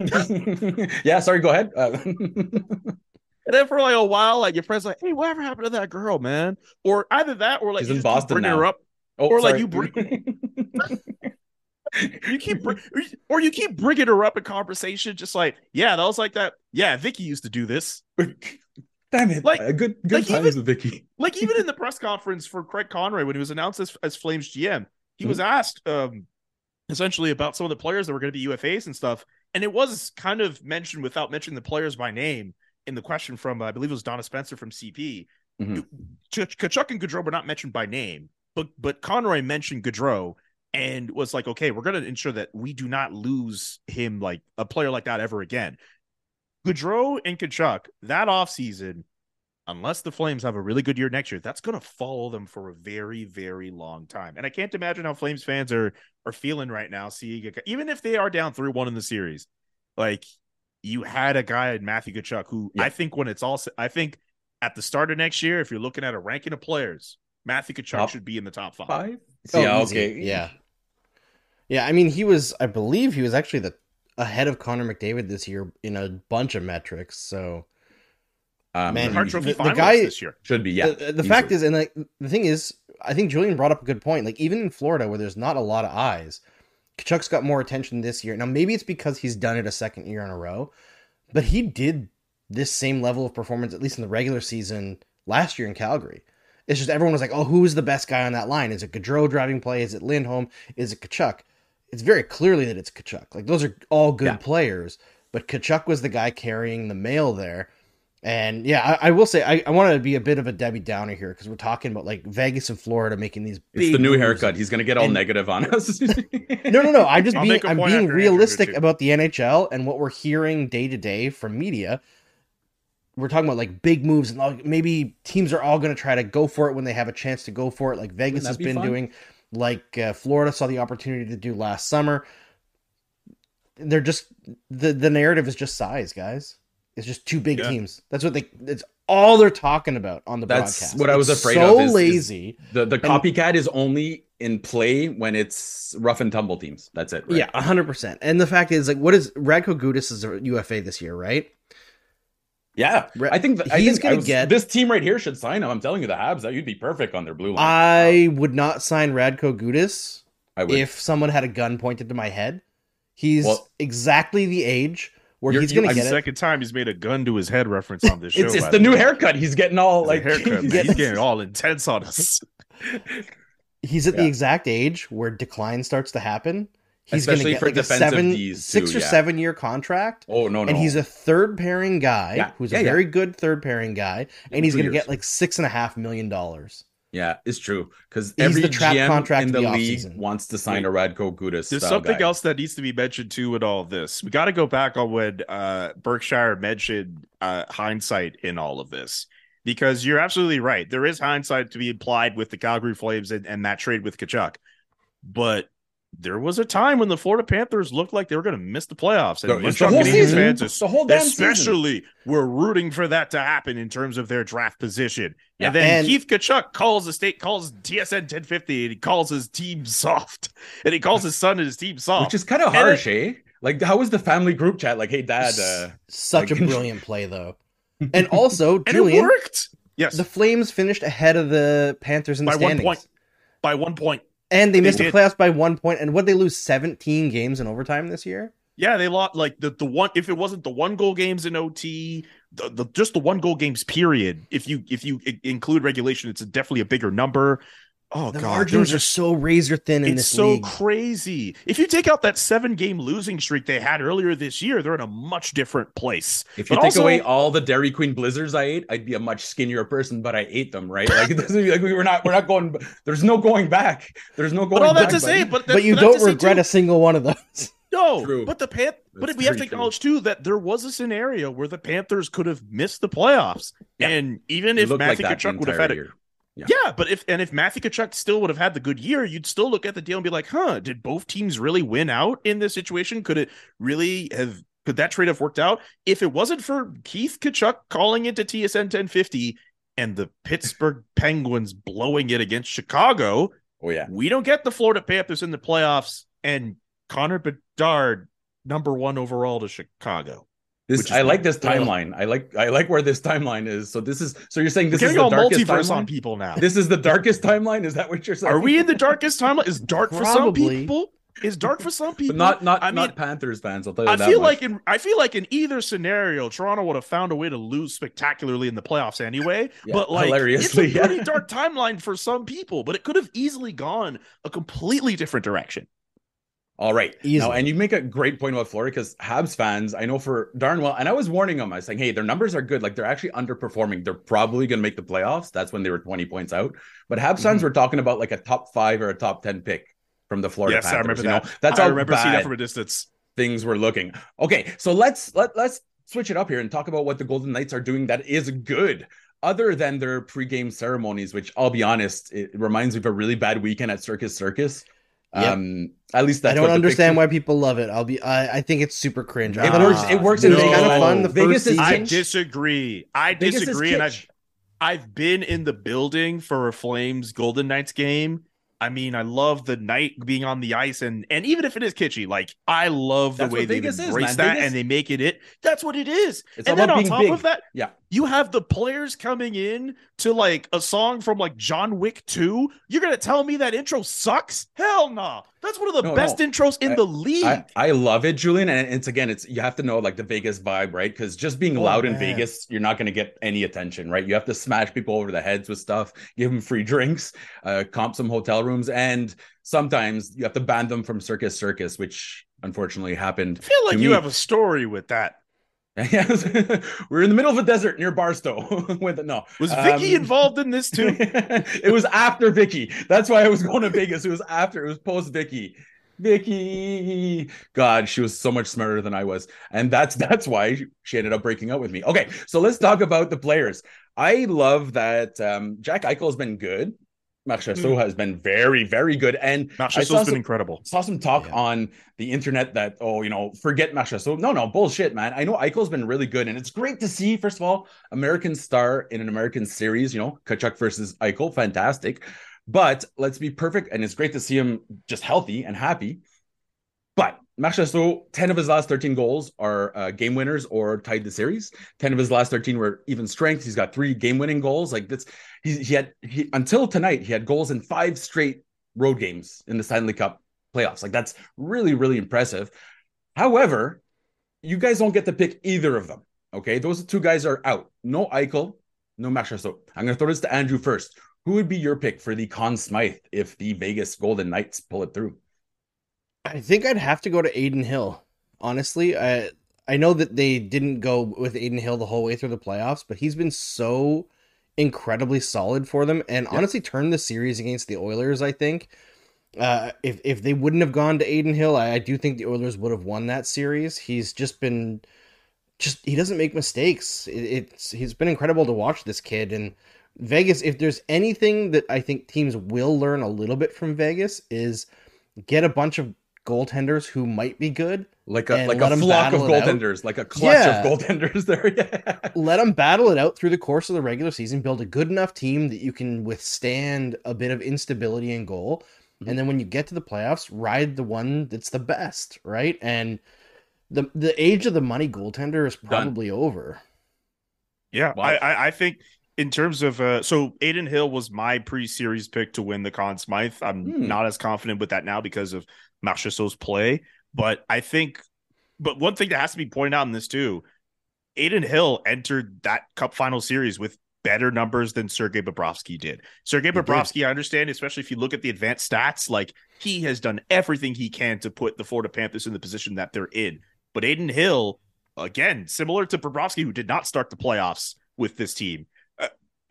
(laughs) yeah, sorry, go ahead. Uh, (laughs) And then for like a while, like your friends like, hey, whatever happened to that girl, man? Or either that, or like She's you in Boston bringing now. her up, oh, Or, like, you bring- (laughs) you keep, or you- keep bringing her up in conversation, just like, yeah, that was like that. Yeah, Vicky used to do this. Damn it! Like- a good good like times even- with Vicky. Like even in the press conference for Craig Conroy when he was announced as, as Flames GM, he Mm-hmm. was asked um essentially about some of the players that were going to be UFAs and stuff, and it was kind of mentioned without mentioning the players by name in the question from uh, I believe it was Donna Spencer from CP. Mhm. Tkachuk and Gaudreau were not mentioned by name, but but Conroy mentioned Gaudreau and was like, okay, we're going to ensure that we do not lose him like a player like that ever again. Gaudreau and Tkachuk that offseason, unless the Flames have a really good year next year, that's going to follow them for a very, very long time. And I can't imagine how Flames fans are are feeling right now, seeing a, even if they are down three one in the series, like you had a guy in Matthew Tkachuk who Yeah. I think when it's all, I think at the start of next year, if you're looking at a ranking of players, Matthew Tkachuk Top should be in the top five. Five? Oh, yeah, easy. okay. Yeah. Yeah, I mean, he was, I believe he was actually the ahead of Connor McDavid this year in a bunch of metrics. So Um, Man, he Hart Trophy the- the guy- this year. should be, yeah. the, the fact is, and like the thing is, I think Julian brought up a good point. Like even in Florida, where there's not a lot of eyes, Tkachuk's got more attention this year. Now maybe it's because he's done it a second year in a row, but he did this same level of performance at least in the regular season last year in Calgary. It's just everyone was like, "Oh, who's the best guy on that line? Is it Gaudreau driving play? Is it Lindholm? Is it Tkachuk?" It's very clearly that it's Tkachuk. Like those are all good Yeah. players, but Tkachuk was the guy carrying the mail there. And yeah, I, I will say I, I want to be a bit of a Debbie Downer here because we're talking about like Vegas and Florida making these big. it's the new moves. haircut. He's gonna get all And- negative on us. (laughs) No, no, no. I'm just I'll being make a I'm being realistic about the NHL and what we're hearing day to day from media. We're talking about like big moves and maybe teams are all going to try to go for it when they have a chance to go for it, like Vegas has be been fun? doing, like uh, Florida saw the opportunity to do last summer. They're just the the narrative is just size, guys. It's just two big Yeah. teams. That's what they. It's all they're talking about on the That's broadcast. what I was It's afraid so of is- is- lazy. the the copycat is only in play when it's rough and tumble teams. That's it. Right? Yeah, hundred percent. And the fact is, like, what is Radko Gudas is a UFA this year, right? Yeah, Re- I think th- he's gonna get- this team right here should sign him. I'm telling you, the Habs that you'd be perfect on their blue line. I would not sign Radko Gudas I would. if someone had a gun pointed to my head. He's Well- exactly the age where You're- he's going to That's get the it. second time he's made a gun to his head reference on this (laughs) show. it's it's by the new haircut. He's getting all Like like haircut. (laughs) man. He's getting all (laughs) intense on us. He's at the exact age where decline starts to happen. He's going to get for like a defensive seven, six too, or yeah. seven year contract. Oh no, no. And he's a third pairing guy Yeah. who's Yeah, a yeah. very good third pairing guy, and he's going to get like six and a half million dollars. yeah, it's true because He's every the trap GM contract in the, the league offseason. wants to sign a Radko Gudas. There's something guy. else that needs to be mentioned too in all of this. We got to go back on when uh, Berkshire mentioned uh, hindsight in all of this because you're absolutely right. There is hindsight to be applied with the Calgary Flames and, and that trade with Tkachuk, but there was a time when the Florida Panthers looked like they were going to miss the playoffs, and The- Montreal the whole season. fans The whole damn season. especially were rooting for that to happen in terms of their draft position. Yeah. And then And- Keith Tkachuk calls the state calls TSN 1050 and he calls his team (laughs) soft. And he calls his son and his team soft. which is kind of And harsh, eh? Like, how was the family group chat? Like, hey, dad. Uh, Such like- a (laughs) brilliant play, though. And also, (laughs) and it worked. Yes. the Flames finished ahead of the Panthers in the By one point. by one point. And they missed They the playoffs by one point. And would they lose 17 games in overtime this year? Yeah, they lost like the, the one if it wasn't the one goal games in OT, the, the just the one goal games period. If you if you include regulation, it's definitely a bigger number. Oh The god, margins there's are so razor thin in it's this so league. crazy. If you take out that seven game losing streak they had earlier this year, they're in a much different place. if you But take also- away all the Dairy Queen blizzards I ate, I'd be a much skinnier person, but I ate them, right? Like, it doesn't like we were not, we're not going. There's no going back. There's no going. But all that back, to say, buddy. but but you that don't regret too- a single one of those. (laughs) No, True. but the Pan- but we have to very true. acknowledge too that there was a scenario where the Panthers could have missed the playoffs, Yeah. and even It if looked like Matthew that Tkachuk would have entire had it, year. Yeah. yeah. But if and if Matthew Tkachuk still would have had the good year, you'd still look at the deal and be like, huh, did both teams really win out in this situation? Could it really have? Could that trade have worked out if it wasn't for Keith Tkachuk calling into TSN 1050 and the Pittsburgh Penguins blowing it against Chicago? Oh yeah. We don't get the Florida Panthers in the playoffs and Connor Bedard number one overall to Chicago. This I like this timeline. I like I like where this timeline is. So this is so you're saying We're this is the all darkest multiverse on timeline. people now. This is the darkest timeline. Is that what you're saying? Are we in the darkest timeline? Is dark for some people? Is dark for some people? But not not I mean, not Panthers fans. I'll tell you I that feel much. like in I feel like in either scenario, Toronto would have found a way to lose spectacularly in the playoffs anyway. Yeah, but like hilariously, it's a pretty yeah. dark timeline for some people, but it could have easily gone a completely different direction. All right. Easily. Now, and you make a great point about Florida because Habs fans, I know for darn well, and I was warning them. I was saying, hey, their numbers are good. Like they're actually underperforming. They're probably going to make the playoffs. That's when they were 20 points out. But Habs Mm-hmm. fans were talking about like a top five or a top 10 pick from the Florida yes, I remember you know? that. That's I how remember seeing that bad from a distance. things were looking. Okay, so let's let let's switch it up here and talk about what the Golden Knights are doing that is good. Other than their pregame ceremonies, which I'll be honest, it reminds me of a really bad weekend at Circus Circus. Yep. Um, at least that's I don't the understand picture- why people love it. I'll be. I, I think it's super cringe. It thought works- it works it in kind of fun. The Vegas first is I disagree. I Vegas disagree, and I've I've been in the building for a Flames Golden Knights game. I mean, I love the night being on the ice, and and even if it is kitschy, like I love the That's way they Vegas is, embrace that Vegas- and they make it it. That's what it is. It's and then on top big. of that, Yeah. You have the players coming in to like a song from like John Wick 2. You're gonna tell me that intro sucks? Hell no. That's one of the No, best no. intros in I- the league. I, I love it, Julian. And it's again, it's you have to know like the Vegas vibe, right? Because just being Oh, loud in. Vegas, you're not going to get any attention, right? You have to smash people over the heads with stuff, give them free drinks, uh, comp some hotel rooms, and sometimes you have to ban them from Circus Circus, which unfortunately happened. I feel like you me. have a story with that. (laughs) We're in the middle of a desert near Barstow. (laughs) with no, Was Vicky Um, involved in this too? (laughs) it was after Vicky. That's why I was going to Vegas. It was after. It was post Vicky. Vicky, God, she was so much smarter than I was, and that's that's why she ended up breaking up with me. Okay, so let's talk about the players. I love that um, Jack Eichel has been good. Marchessault mm. has been very, very good, and Marchessault's saw been incredible. saw some talk Yeah. on the internet that oh you know forget. So no no bullshit man. I know Eichel's been really good and it's great to see first of all American star in an American series. You know Tkachuk versus Eichel, fantastic. But let's be perfect and it's great to see him just healthy and happy. But Marchessault, 10 of his last 13 goals are uh, game winners or tied the series. 10 of his last 13 were even strength. He's got three game winning goals. Like that's he, he had he until tonight, he had goals in five straight road games in the Stanley Cup playoffs. Like that's really, really impressive. However, you guys don't get to pick either of them. Okay. Those two guys are out. No Eichel, no Marchessault. I'm gonna throw this to Andrew first. Who would be your pick for the Conn Smythe if the Vegas Golden Knights pull it through? I think I'd have to go to Adin Hill. Honestly, I I know that they didn't go with Adin Hill the whole way through the playoffs, but he's been so incredibly solid for them, and Yeah. honestly turned the series against the Oilers. I think uh, if if they wouldn't have gone to Adin Hill, I, I do think the Oilers would have won that series. He's just been just he doesn't make mistakes. It, it's he's been incredible to watch this kid and. Vegas, if there's anything that I think teams will learn a little bit from Vegas, is get a bunch of goaltenders who might be good. Like a like a a 'em flock of battle it out. goaltenders, like a clutch Yeah. of goaltenders (laughs) there. Yeah. Let them battle it out through the course of the regular season. Build a good enough team that you can withstand a bit of instability in goal. Mhm. And then when you get to the playoffs, ride the one that's the best, right? And the the age of the money goaltender is probably over. Yeah, Wow. I, I I think in terms of uh, so Adin Hill was my pre-series pick to win the Conn Smythe. I'm Hmm. not as confident with that now because of Marchessault's play, but I think. But one thing that has to be pointed out in this too, Adin Hill entered that Cup final series with better numbers than Sergei Bobrovsky did. Sergei. Bobrovsky, I understand, especially if you look at the advanced stats, like he has done everything he can to put the Florida Panthers in the position that they're in. But Adin Hill, again, similar to Bobrovsky, who did not start the playoffs with this team,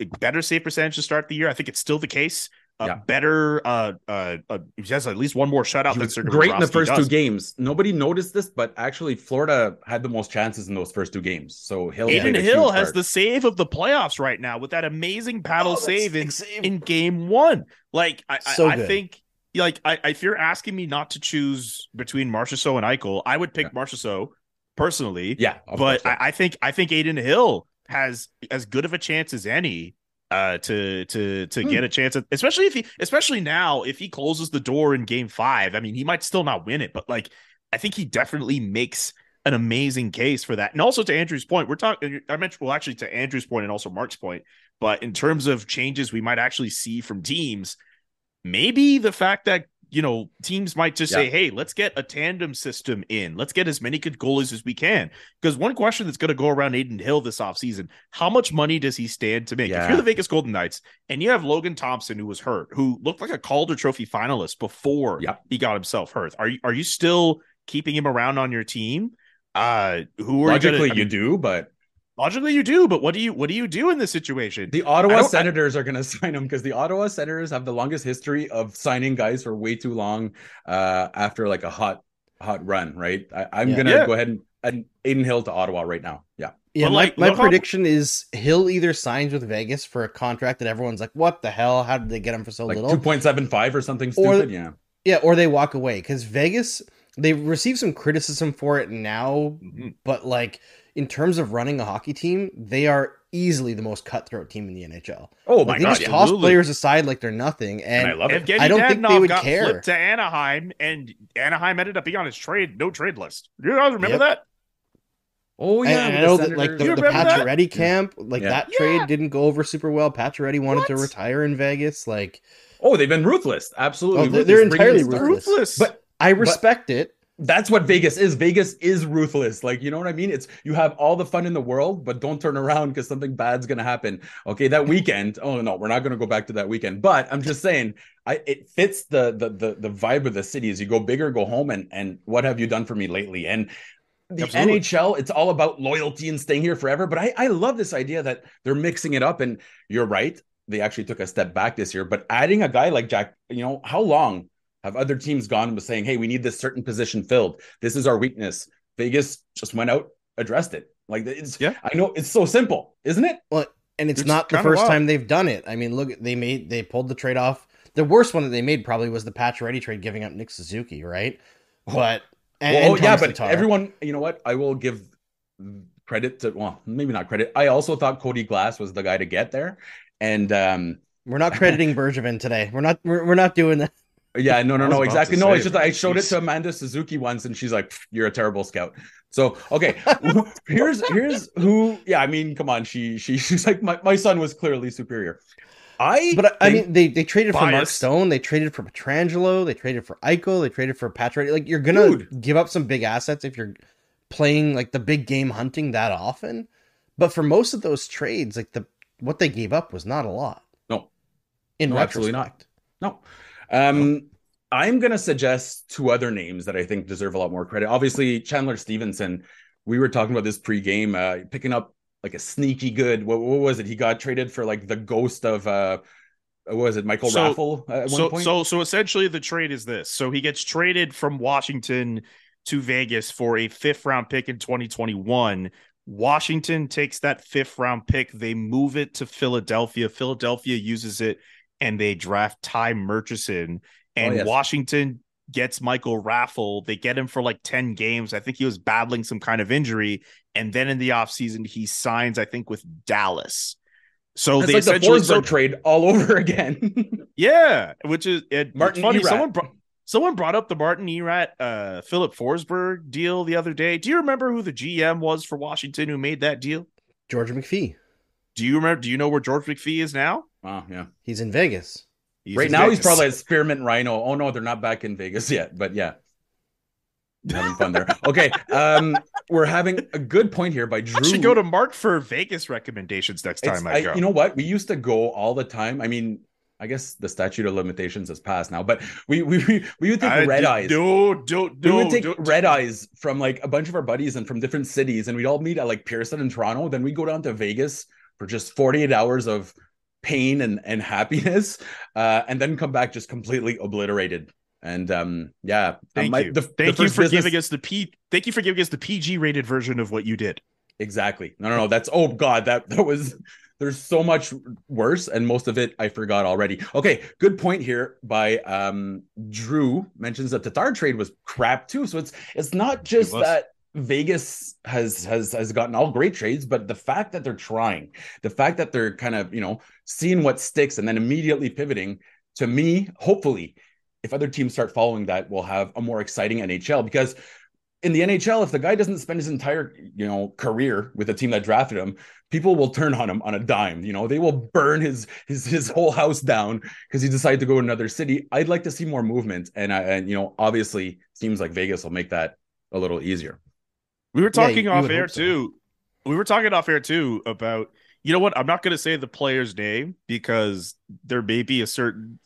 better save percentage to start the year. I think it's still the case. Uh, Yeah. Better, uh, uh, uh, he has at least one more shutout He than was Sergei great in the first does. two games. Nobody noticed this, but actually, Florida had the most chances in those first two games. So Hill, Adin Hill has part. the save of the playoffs right now with that amazing paddle Oh, save in, save. in game one. Like I, I- So I good. think like I, if you're asking me not to choose between Marchessault and Eichel, I would pick Yeah. Marchessault personally. yeah, but. I, I think I think Adin Hill has as good of a chance as any uh to to to Hmm. get a chance at, especially if he especially now if he closes the door in game five i mean he might still not win it but like i think he definitely makes an amazing case for that and also to andrew's point we're talking i mentioned well actually to andrew's point and also mark's point but in terms of changes we might actually see from teams maybe the fact that you know, teams might just Yeah. say, "Hey, let's get a tandem system in. Let's get as many good goalies as we can." Because one question that's going to go around Adin Hill this offseason, how much money does he stand to make? If you're the Vegas Golden Knights and you have Logan Thompson who was hurt, who looked like a Calder Trophy finalist before Yep. he got himself hurt, are you are you still keeping him around on your team? Uh, who are Logically, you, gonna, I you mean, do, but logically you do, but what do you what do you do in this situation? the Ottawa don't- I- Senators are going (laughs) to sign him because the Ottawa Senators have the longest history of signing guys for way too long uh, after like a hot hot run. Right? I, I'm Yeah. going to Yeah. go ahead and, and Adin Hill to Ottawa right now. Yeah. Yeah, But, my, like, my look how- prediction is he'll either signs with Vegas for a contract that everyone's like, "What the hell? How did they get him for so Like little?" 2.75 or something Or- yeah. Yeah, or they walk away because Vegas they receive some criticism for it now, Mhm. but like in terms of running a hockey team, they are easily the most cutthroat team in the NHL. Oh my Like, they God. just toss absolutely. players aside like they're nothing, And and, I love it. Evgeny I don't think they would got care. flipped to Anaheim, and Anaheim ended up being on his trade no trade list. You guys remember Yep. that? Oh, yeah. and with I know that like the, You the remember? Pacioretty camp, like Yeah. that Yeah. trade didn't go over super well. Pacioretty wanted to retire in Vegas. Like Oh, they've been ruthless. Absolutely. Oh, they're- ruthless, they're entirely ruthless. Ruthless. But I respect it. That's what Vegas is. Vegas is ruthless. Like, you know what I mean? It's you have all the fun in the world, but don't turn around because something bad's gonna happen. Okay, that weekend. Oh no, we're not gonna go back to that weekend. But I'm just saying, I it fits the the the, the vibe of the city. As you go bigger, go home, and and what have you done for me lately? And the Absolutely. NHL, it's all about loyalty and staying here forever. But I I love this idea that they're mixing it up. And you're right. They actually took a step back this year, but adding a guy like Jack, you know, how long have other teams gone and was saying, "Hey, we need this certain position filled. This is our weakness." Vegas just went out, addressed it. Like it's, Yeah. I know it's so simple, isn't it? Well, and it's It's not the first wild. time they've done it. I mean, look, they made they pulled the trade off. The worst one that they made probably was the Pacioretty trade, giving up Nick Suzuki, right? But and, well, and yeah, but Tatar. everyone, you know what? I will give credit to well, maybe not credit. I also thought Cody Glass was the guy to get there, and um, we're not crediting (laughs) Bergevin today. We're not. We're, we're not doing that. Yeah, no, no, no, exactly. No, say, it's just I showed it to Amanda Suzuki once, and she's like, "You're a terrible scout." So, okay, (laughs) here's here's who. Yeah, I mean, come on, she she she's like, my, my son was clearly superior. I But I mean, they they traded for Mark Stone. They traded for Pietrangelo. They traded for Eichel. They traded for Patrick. Like you're gonna Dude. give up some big assets if you're playing like the big game hunting that often. But for most of those trades, like the what they gave up was not a lot. No. in No, absolutely not. No. Um, I'm going to suggest two other names that I think deserve a lot more credit. Obviously, Chandler Stephenson. We were talking about this pregame, uh, picking up like a sneaky good. What, what was it? He got traded for like the ghost of uh, what was it Michael So- Raffle at one so point? so so essentially the trade is this. So he gets traded from Washington to Vegas for a fifth round pick in 2021. Washington takes that fifth round pick, they move it to Philadelphia. Philadelphia uses it and they draft Ty Murchison and Oh, yes. Washington gets Michael Raffl. They get him for like 10 games. I think he was battling some kind of injury and then in the offseason he signs I think with Dallas. So they like the Forsberg trade all (laughs) over again. (laughs) yeah, which is it, Martin funny. Erat. Someone brought someone brought up the Martin Erat, uh, Filip Forsberg deal the other day. Do you remember who the GM was for Washington who made that deal? George McPhee. Do you remember? Do you know where George McPhee is now? Wow, yeah. He's in Vegas. He's right in now, he's probably at Spearmint Rhino. Oh no, they're not back in Vegas yet, but yeah, having fun there. (laughs) Okay, um, we're having a good point here by Drew. I should go to Mark for Vegas recommendations next time I, I- go. you know what? We used to go all the time. I mean, I guess the statute of limitations has passed now, but we we we, we would take I- red d- eyes. No, don't, do we would take don't- red eyes from like a bunch of our buddies and from different cities, and we'd all meet at like Pearson and Toronto. Then we go down to Vegas for just 48 hours of pain and, and happiness, uh, and then come back just completely obliterated. And um, yeah, Thank my- you. the- the Thank you for business- giving us the P. Thank you for giving us the PG rated version of what you did. Exactly. No, no, no. That's oh god, that that was there's so much worse, and most of it I forgot already. Okay, good point here by um Drew mentions that the Tatar trade was crap too. So it's it's not just It that Vegas has has has gotten all great trades, but the fact that they're trying, the fact that they're kind of you know seeing what sticks and then immediately pivoting. To me, hopefully, if other teams start following that, we'll have a more exciting NHL because in the NHL, if the guy doesn't spend his entire you know career with a team that drafted him, people will turn on him on a dime. You know, they will burn his his his whole house down because he decided to go to another city. I'd like to see more movement, and I and you know, obviously, seems like Vegas will make that a little easier. We were talking you- you off would air so. too. We were talking off air too about you know what? I'm not going to say the player's name because there may be a certain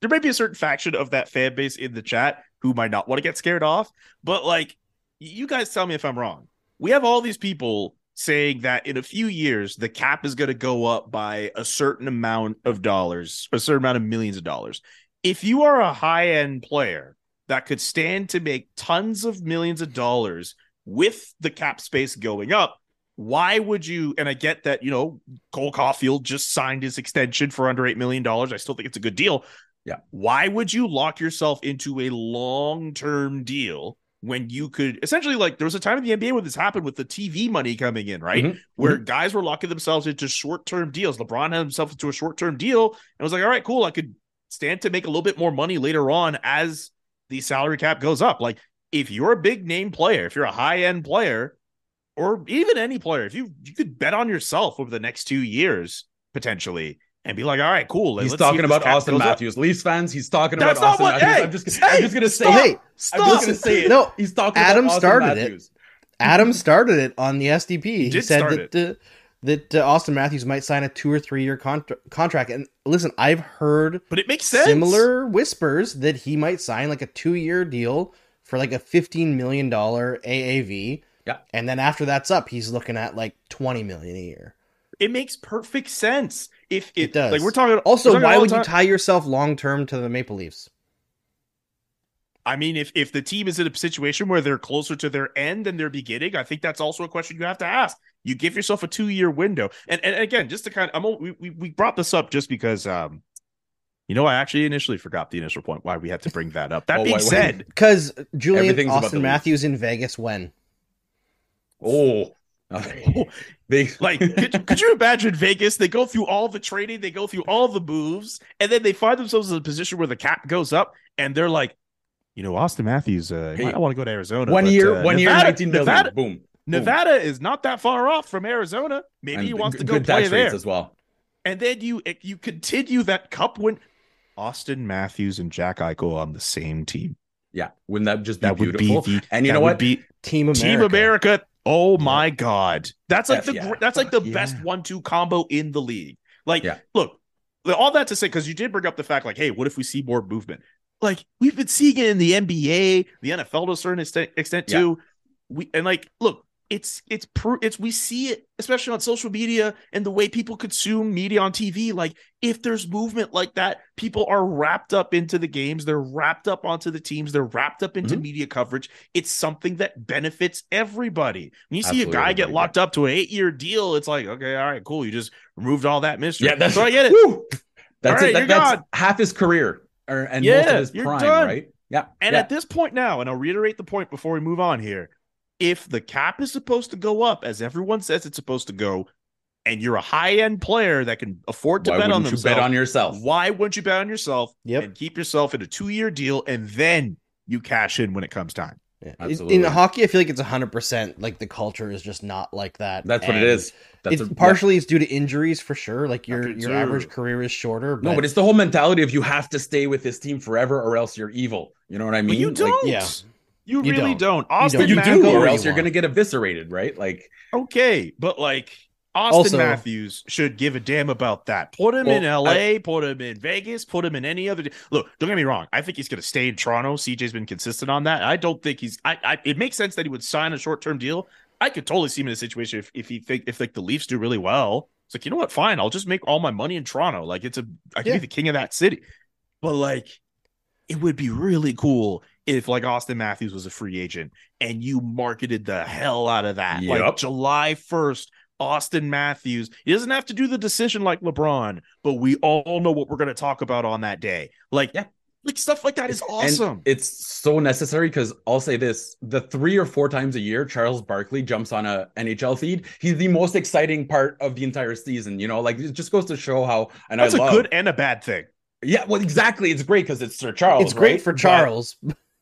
there may be a certain faction of that fan base in the chat who might not want to get scared off. But like, you guys tell me if I'm wrong. We have all these people saying that in a few years the cap is going to go up by a certain amount of dollars, a certain amount of millions of dollars. If you are a high end player that could stand to make tons of millions of dollars with the cap space going up, why would you? And I get that, you know, Cole Caufield just signed his extension for under $8 million. I still think it's a good deal. Yeah. Why would you lock yourself into a long term deal when you could essentially, like, there was a time in the NBA when this happened with the TV money coming in, right? Mhm. Where guys were locking themselves into short term deals. LeBron had himself into a short term deal and was like, all right, cool. I could stand to make a little bit more money later on as the salary cap goes up. Like, if you're a big name player, if you're a high end player, or even any player, if you you could bet on yourself over the next two years potentially and be like, all right, cool. He's let's talking about Auston goes up." Matthews. Leafs fans, he's talking That's about not Auston what- Matthews. hey, I'm just, hey, I'm just gonna say stop. hey, I'm just Stop. gonna say it. No, he's talking Adam about Auston started it. Adam (laughs) started it on the SDP. He, did said that uh, that uh, Auston Matthews might sign a two or three year contra- contract. And listen, I've heard But it makes sense. similar whispers that he might sign like a two year deal for like a fifteen million dollar AAV. Yeah. and then after that's up, he's looking at like twenty million a year. It makes perfect sense. If it, It does. like we're talking Also, we're talking why would the you tie yourself long term to the Maple Leafs? I mean, if if the team is in a situation where they're closer to their end than their beginning, I think that's also a question you have to ask. You give yourself a two year window, and and again, just to kind of, I'm we we- we brought this up just because, um, you know, I actually initially forgot the initial point why we had to bring that up. That Oh, being why- why- said, (laughs) Because Julian Auston Matthews in Vegas when? (laughs) Oh, they like, could, could you imagine Vegas? They go through all the trading, they go through all the moves, and then they find themselves in a position where the cap goes up, and they're like, you know, Auston Matthews, uh, Hey, might not want to go to Arizona. one but, year, uh, one year, Nevada- 19 million. Nevada, Boom. Boom. Nevada is not that far off from Arizona. Maybe And he wants to go good play tax there. rates as well. And then you you continue that cup win. Auston Matthews and Jack Eichel on the same team. Yeah, wouldn't that just be That would be the and you know what? Be Team America. Team America. Oh my God, that's like the yeah. that's like the best one-two combo in the league. Like, Yeah. look, all that to say because you did bring up the fact, like, hey, what if we see more movement? Like we've been seeing it in the NBA, the NFL to a certain extent, extent Yeah. too. We and like, look, it's it's pr- it's we see it especially on social media and the way people consume media on TV. Like, if there's movement like that, people are wrapped up into the games. They're wrapped up onto the teams. They're wrapped up into Mhm. media coverage. It's something that benefits everybody. When you see Absolutely a guy get locked up to an eight year deal, it's like, okay, all right, cool. You just removed all that mystery. Yeah, that's so I get it. Woo! That's All right, it. That- that's gone. half his career, or and most of his you're prime, done. right? Yeah, And yeah. at this point now, and I'll reiterate the point before we move on here. If the cap is supposed to go up, as everyone says it's supposed to go, and you're a high end player that can afford to why bet on wouldn't you bet on yourself? why wouldn't you bet on yourself Yep. and keep yourself in a two year deal and then you cash in when it comes time? Yeah. Absolutely. In hockey, I feel like it's hundred percent. Like the culture is just not like that. That's what it And is. That's it's a- partially it's due to injuries for sure. Like your your too. average career is shorter. No, but it's the whole mentality of you have to stay with this team forever, or else you're evil. You know what I But mean? you don't. yeah. You You really don't. don't. Auston don't. you Matt, do, go or where else you you're gonna get eviscerated, right? Like, Okay, but like Auston Also- Matthews should give a damn about that. Put him in Well, LA, put him in Vegas, put him in any other. Look, don't get me wrong. I think he's going to stay in Toronto. CJ's been consistent on that. I don't think he's. I. I it makes sense that he would sign a short term deal. I could totally see him in a situation if if he think if like the Leafs do really well. It's like you know what? Fine, I'll just make all my money in Toronto. Like it's a I can Yeah. be the king of that city. But like, it would be really cool if like Auston Matthews was a free agent and you marketed the hell out of that. Like July 1st, Auston Matthews. He doesn't have to do the decision like LeBron, but we all know what we're going to talk about on that day. Like, Yeah. like stuff like that is and awesome. it's so necessary because I'll say this: the three or four times a year Charles Barkley jumps on a NHL feed, he's the most exciting part of the entire season. You know, like it just goes to show how. And That's I a love, good and a bad thing. yeah, well, exactly. It's great because it's Sir Charles. it's great right? for But- Charles.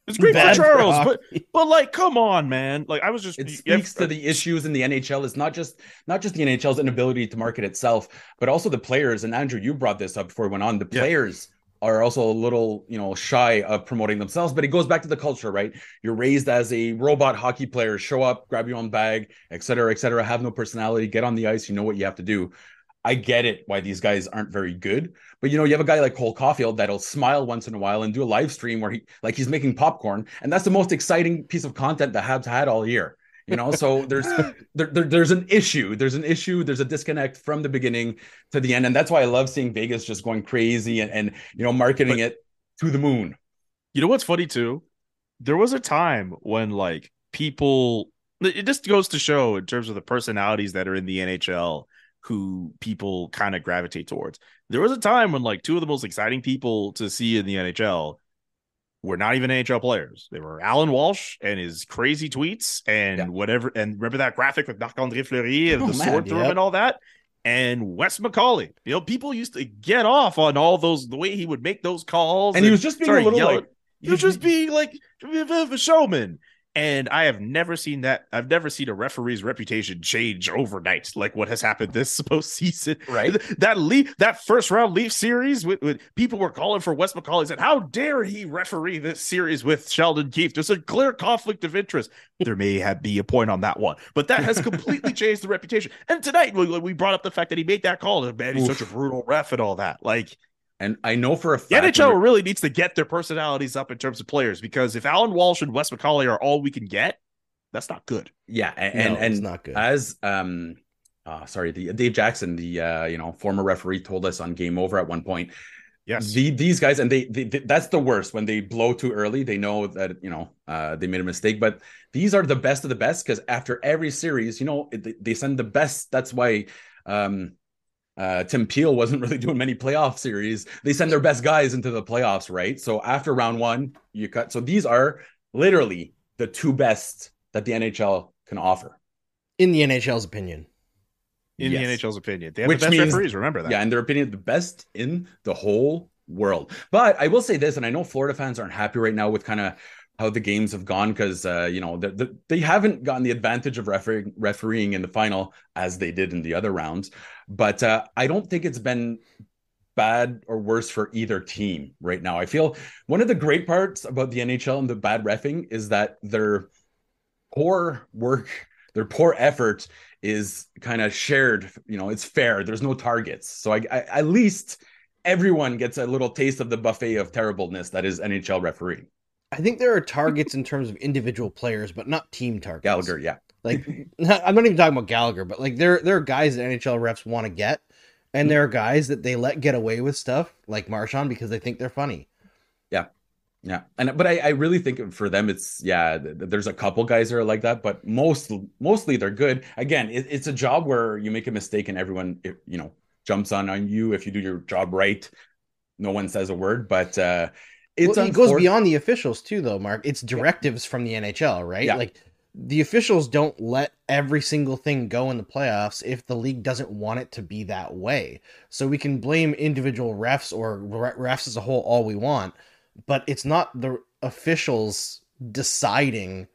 It's great Bad for for Charles, but but like, come on, man. Like, I was just It yeah, speaks to the issues in the NHL. It's not just not just the NHL's inability to market itself, but also the players. And Andrew, you brought this up before we went on. The Yeah. players are also a little, you know, shy of promoting themselves. But it goes back to the culture, right? You're raised as a robot hockey player. Show up, grab your own bag, et cetera, et cetera. Have no personality. Get on the ice. You know what you have to do. I get it why these guys aren't very good. But you know, you have a guy like Cole Caufield that'll smile once in a while and do a live stream where he like he's making popcorn, and that's the most exciting piece of content the Habs had all year. You know, so there's (laughs) there, there there's an issue. There's an issue. There's a disconnect from the beginning to the end, and that's why I love seeing Vegas just going crazy and, and you know marketing But- it to the moon. You know what's funny too? There was a time when like people it just goes to show in terms of the personalities that are in the NHL who people kind of gravitate towards. There was a time when like two of the most exciting people to see in the NHL were not even NHL players. They were Allan Walsh and his crazy tweets and Yeah. whatever. And remember that graphic with Marc-André Fleury and Oh, the man, sword through him and all that? And Wes McCauley. You know, people used to get off on all those the way he would make those calls. And he was just being a little like he was just being like a bit of a showman. And I have never seen that. I've never seen a referee's reputation change overnight, like what has happened this (laughs) postseason. right. That leaf, that first round Leaf series, with, with people were calling for Wes McCauley. Said, "How dare he referee this series with Sheldon Keefe?" There's a clear conflict of interest. (laughs) There may have be a point on that one, but that has completely (laughs) changed the reputation. And tonight, we, we brought up the fact that he made that call. and Man, he's Oof. such a brutal ref and all that. Like And I know for a fact the fact NHL really needs to get their personalities up in terms of players because if Allan Walsh and Wes McCauley are all we can get, that's not good. yeah, and No, and, it's and not good. as um uh sorry, the Dave Jackson, the uh you know former referee told us on Game Over at one point Yes. The, these guys, and they, they, they- that's the worst when they blow too early. They know that you know uh, they made a mistake, but these are the best of the best because after every series, you know they- they send the best. That's why um, uh, Tim Peel wasn't really doing many playoff series. They send their best guys into the playoffs, right? So after round one, you cut. So these are literally the two best that the NHL can offer. in the NHL's opinion. in Yes. the NHL's opinion. They have Which the best means- referees, remember that. Yeah, in their opinion, the best in the whole world. But I will say this, and I know Florida fans aren't happy right now with kind of how the games have gone because uh, you know the, the, they haven't gotten the advantage of refereeing, refereeing in the final as they did in the other rounds. But uh, I don't think it's been bad or worse for either team right now. I feel one of the great parts about the NHL and the bad refing is that their poor work, their poor effort is kind of shared. You know, it's fair. There's no targets, so I, I at least everyone gets a little taste of the buffet of terribleness that is NHL refereeing. I think there are targets in terms of individual players, but not team targets. Gallagher, yeah, Like (laughs) I'm not even talking about Gallagher, but like there there are guys that NHL refs want to get, and there are guys that they let get away with stuff like Marchand because they think they're funny. yeah. Yeah, and but I, I really think for them, it's yeah. th- th- There's a couple guys that are like that, but most mostly they're good. Again, it, it's a job where you make a mistake and everyone, you know, jumps on on you if you do your job right. No one says a word, but uh, Well, it goes beyond the officials too, though, Mark. It's directives from the NHL, right? Yeah. Like the officials don't let every single thing go in the playoffs if the league doesn't want it to be that way. So we can blame individual refs or refs as a whole all we want, but it's not the officials deciding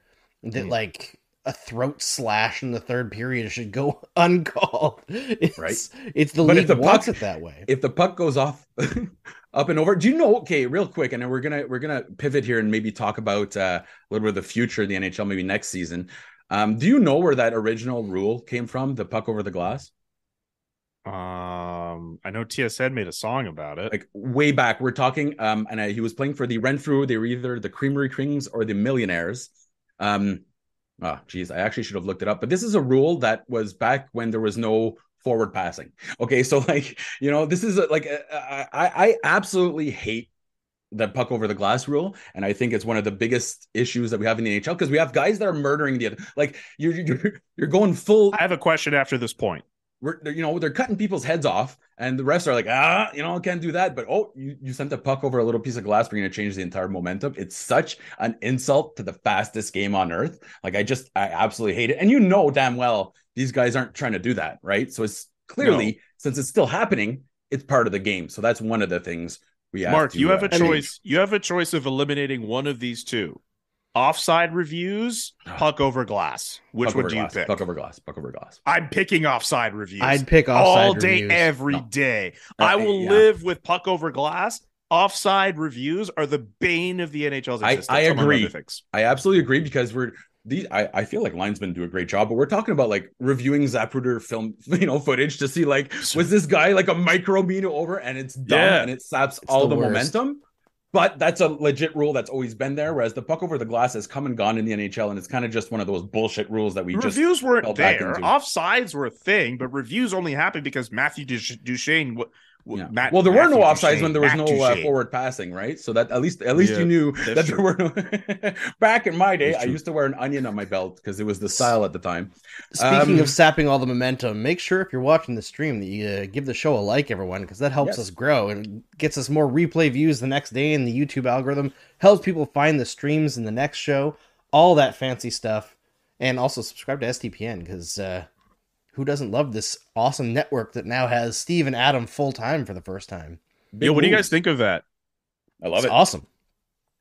that Hmm. like a throat slash in the third period should go (laughs) uncalled. It's, Right. It's the But if league the wants puck- it that way. if the puck goes off (laughs) up and over. Do you know okay real quick and then we're gonna we're gonna pivot here and maybe talk about uh, a little bit of the future of the nhl maybe next season. Um, do you know where that original rule came from the puck over the glass? Um, I know TSN made a song about it. like way back we're talking um and uh, he was playing for the renfrew they were either the creamery kings or the millionaires. Um oh geez i actually should have looked it up but this is a rule that was back when there was no forward passing. Okay so (laughs) like you know this is like I, I absolutely hate the puck over the glass rule and i think it's one of the biggest issues that we have in the nhl because we have guys that are murdering the other like you're you're, you're going full I have a question after this point. we're you know they're cutting people's heads off and the refs are like ah you know can't do that. But oh you, you sent the puck over a little piece of glass we're going to change the entire momentum. It's such an insult to the fastest game on earth. Like i just i absolutely hate it. And you know damn well these guys aren't trying to do that right so it's clearly since it's still happening it's part of the game so that's one of the things we have Mark, to, you have a uh, choice. You have a choice of eliminating one of these two: offside reviews, puck over glass. Which Puck one over do you glass, pick? Puck over glass. Puck over glass. I'm picking offside reviews. I'd pick offside all day, reviews. every No. day. Uh, I will yeah. live with puck over glass. Offside reviews are the bane of the NHL's I- existence. I among agree. I absolutely agree because we're these. I, I feel like linesmen do a great job, but we're talking about like reviewing Zapruder film, (laughs) you know, footage to see like was this guy like a micro meter over and it's dumb Yeah. and it saps It's all the the, momentum. But that's a legit rule that's always been there. Whereas the puck over the glass has come and gone in the NHL, and it's kind of just one of those bullshit rules that we just reviews weren't there. Offsides were a thing, but reviews only happened because Matthew Duch- Duchene. w- Yeah. Matt- well, there were no offsides Duchene, when there was Matt no uh, forward passing, right? So that at least at least Yeah, you knew that's that there true. were no. (laughs) Back in my day, I used to wear an onion on my belt because it was the style at the time. Speaking Um, of sapping all the momentum, make sure if you're watching the stream that you uh, give the show a like, everyone, because that helps Yes. us grow and gets us more replay views the next day in the YouTube algorithm. Helps people find the streams in the next show, all that fancy stuff, and also subscribe to SDPN because uh, who doesn't love this awesome network that now has Steve and Adam full time for the first time? Big Yo, what do you guys think of that? I love It's it. awesome.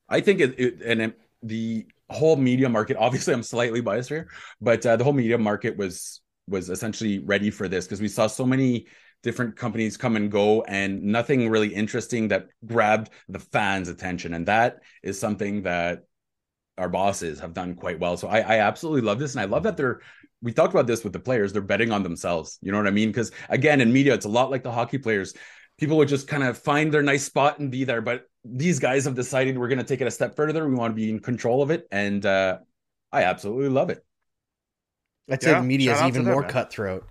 I think it, it and it, the whole media market. Obviously, I'm slightly biased here, but uh, the whole media market was was essentially ready for this because we saw so many different companies come and go, and nothing really interesting that grabbed the fans' attention, and that is something that our bosses have done quite well. So I, I absolutely love this, and I love that they're. We talked about this with the players; they're betting on themselves. You know what I mean? Because again, in media, it's a lot like the hockey players. People would just kind of find their nice spot and be there, but these guys have decided we're going to take it a step further. We want to be in control of it, and uh, I absolutely love it. I'd Yeah, say media is even more man. cutthroat.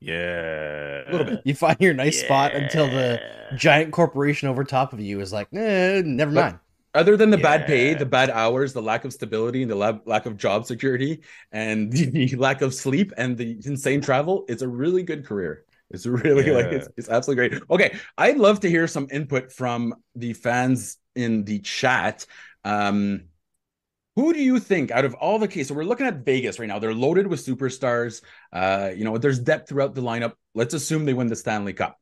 Yeah, A little bit. You find your nice spot until the giant corporation over top of you is like, eh, never But- mind. Other than the bad pay, the bad hours, the lack of stability, and the lab, lack of job security, and (laughs) the lack of sleep, and the insane travel, it's a really good career. It's really (laughs) like it's, it's absolutely great. Okay, I'd love to hear some input from the fans in the chat. Um, who do you think out of all the cases? So we're looking at Vegas right now. They're loaded with superstars. Uh, you know, there's depth throughout the lineup. Let's assume they win the Stanley Cup.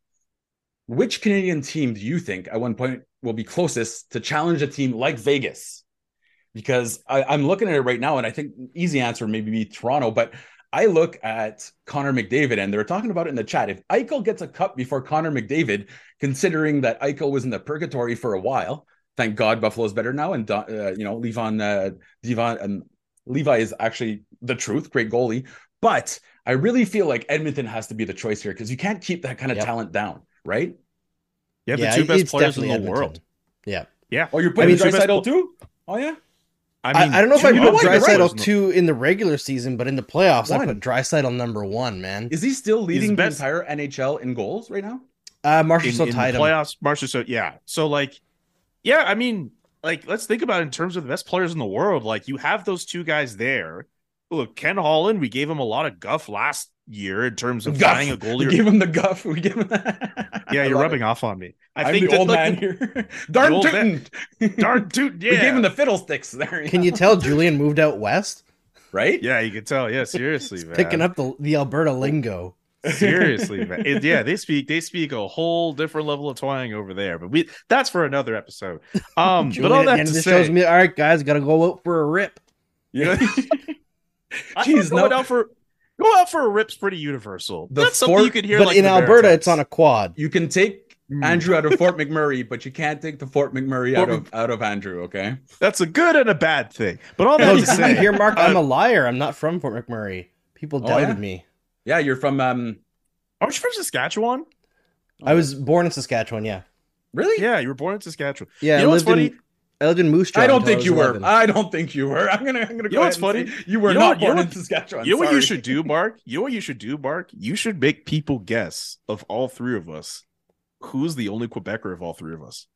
Which Canadian team do you think at one point will be closest to challenge a team like Vegas? Because I, I'm looking at it right now, and I think easy answer maybe be Toronto, but I look at Connor McDavid, and they're talking about it in the chat. If Eichel gets a cup before Connor McDavid, considering that Eichel was in the purgatory for a while, thank God Buffalo's better now, and uh, you know Levon, uh, Devon, um, Levi is actually the truth, great goalie. But I really feel like Edmonton has to be the choice here because you can't keep that kind of Yep. talent down, right? You have Yeah, the two best players in the Edmonton. world. Yeah. Yeah, Oh, you're I putting mean, I two best Draisaitl pl- too? Oh yeah. I, mean, I don't know if I two- put you know right. Draisaitl two in the regular season, but in the playoffs, I One. put Draisaitl number one. Man, Is he still leading the entire NHL in goals right now? uh, Marshall in, still in tied the him. playoffs. Marshall, so yeah, so like, yeah, I mean, like, let's think about it in terms of the best players in the world. Like, you have those two guys there. Look, Ken Holland, we gave him a lot of guff last year in terms of Guff. finding a We goalie. give him the guff. We give him. (laughs) yeah, I you're rubbing it. off on me. I I'm think the that, old like, man here. (laughs) Darn old tootin'. Darn (laughs) dude, yeah. We gave him the fiddlesticks there. Can you tell Julian moved out west? right? Yeah, you can tell. Yeah, seriously, man. Picking up the the Alberta lingo. seriously, man. It- yeah, they speak they speak a whole different level of twang over there. But we that's for another episode. Um, Julian but all that to of say, show's me. All right, guys, gotta go out for a rip. Yeah. I Jeez, Jeez, going no. out for go out for a rip's pretty universal. The That's something you could hear. but like in Alberta, Veritex. it's on a quad. you can take Mm. Andrew out of Fort (laughs) McMurray, but you can't take the Fort McMurray out Fort of out of Andrew. Okay. That's a good and a bad thing. But all that No, to did you say, hear, Mark? I'm uh, a liar. I'm not from Fort McMurray. People Oh, doubted yeah? me. Yeah, you're from um. aren't you from Saskatchewan? I was born in Saskatchewan. Yeah, Really? Yeah, you were born in Saskatchewan. yeah. You I know what's lived funny? in I Moose I don't think was you were. I don't think you were. I'm gonna. I'm gonna. You go know what's funny? You were You know not what- you know born in Saskatchewan. You know what you should do, (laughs) Mark? You know what you should do, Mark? You should make people guess of all three of us who's the only Quebecer of all three of us.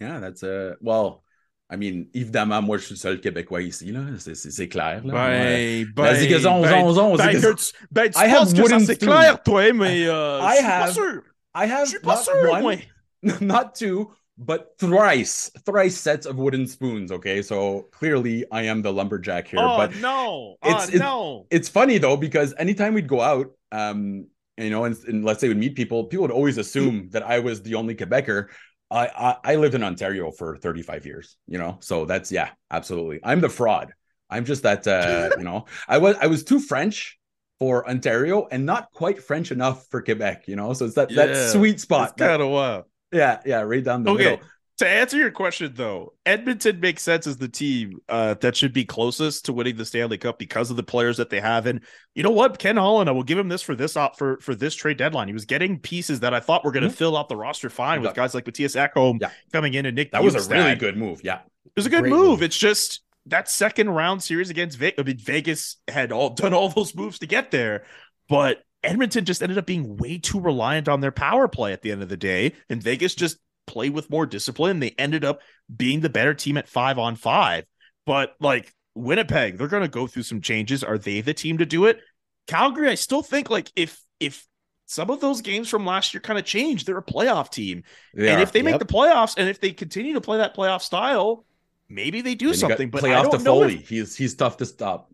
Yeah, that's uh well. I mean, évidemment, moi, je suis le seul Québécois ici, là. C'est- C'est c'est clair, là. Ouais. Vas-y, que zon, zon, zon, ben, vas-y, que- tu- ben, tu I have penses que ça, c'est clair, toi, mais euh, I je suis pas have- sûr. I Je have suis pas sûr, one, moi. (laughs) not two, but thrice, thrice sets of wooden spoons. Okay, so clearly I am the lumberjack here. Oh, but no. it's- oh, it- no. it's funny though because anytime we'd go out, um, you know, and, and let's say we'd meet people, people would always assume that I was the only Quebecer. I, I I lived in Ontario for 35 years, you know, so that's yeah, absolutely. I'm the fraud. I'm just that uh, (laughs) you know, I was I was too French for Ontario and not quite French enough for Quebec, you know. So it's that Yeah, that sweet spot. That- kind of wild. Yeah, yeah, right down the Okay. middle. To answer your question, though, Edmonton makes sense as the team uh, that should be closest to winning the Stanley Cup because of the players that they have. And you know what, Ken Holland, I will give him this for this op for for this trade deadline. He was getting pieces that I thought were going to Mhm. fill out the roster fine with guys like Mattias Ekholm Yeah. coming in and Nick. That was a really good move. Yeah. It was a good move. move. It's just that second round series against Vegas. I mean, Vegas had all done all those moves to get there, but Edmonton just ended up being way too reliant on their power play at the end of the day, and Vegas just played with more discipline. They ended up being the better team at five on five. But like Winnipeg, they're going to go through some changes. Are they the team to do it? Calgary, I still think like if if some of those games from last year kind of change. they're a playoff team. They and are. if they make the playoffs and if they continue to play that playoff style, maybe they do got something. But I playoff don't know Foley. if, He's he's tough to stop.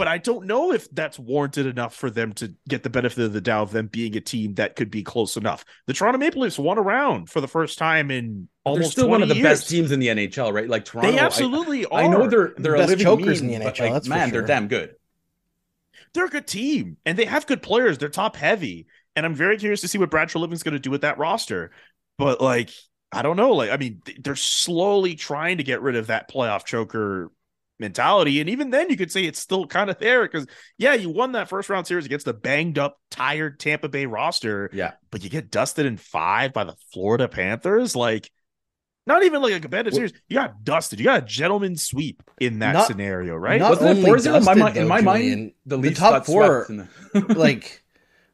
But I don't know if that's warranted enough for them to get the benefit of the doubt of them being a team that could be close enough. The Toronto Maple Leafs won around for the first time in They're almost still one of the 20 best teams in the NHL, right? Like Toronto. They I- absolutely are. I, know they're they're Best a living chokers meme, in the but, NHL, like, that's for man, they're damn good. they're a good team and they have good players. They're top heavy. And I'm very curious to see what Brad Treliving's going to do with that roster. But like, I don't know. Like, I mean, they're slowly trying to get rid of that playoff choker mentality. And even then, you could say it's still kind of there because, yeah, you won that first round series against the banged up, tired Tampa Bay roster, Yeah. but you get dusted in five by the Florida Panthers. Like, not even like a competitive Well- series. You got dusted. You got a gentleman sweep in that Not- scenario, right? not Wasn't it only 4-0? in my, dusted, mind, in my Julian, mind, the the top four, the- (laughs) like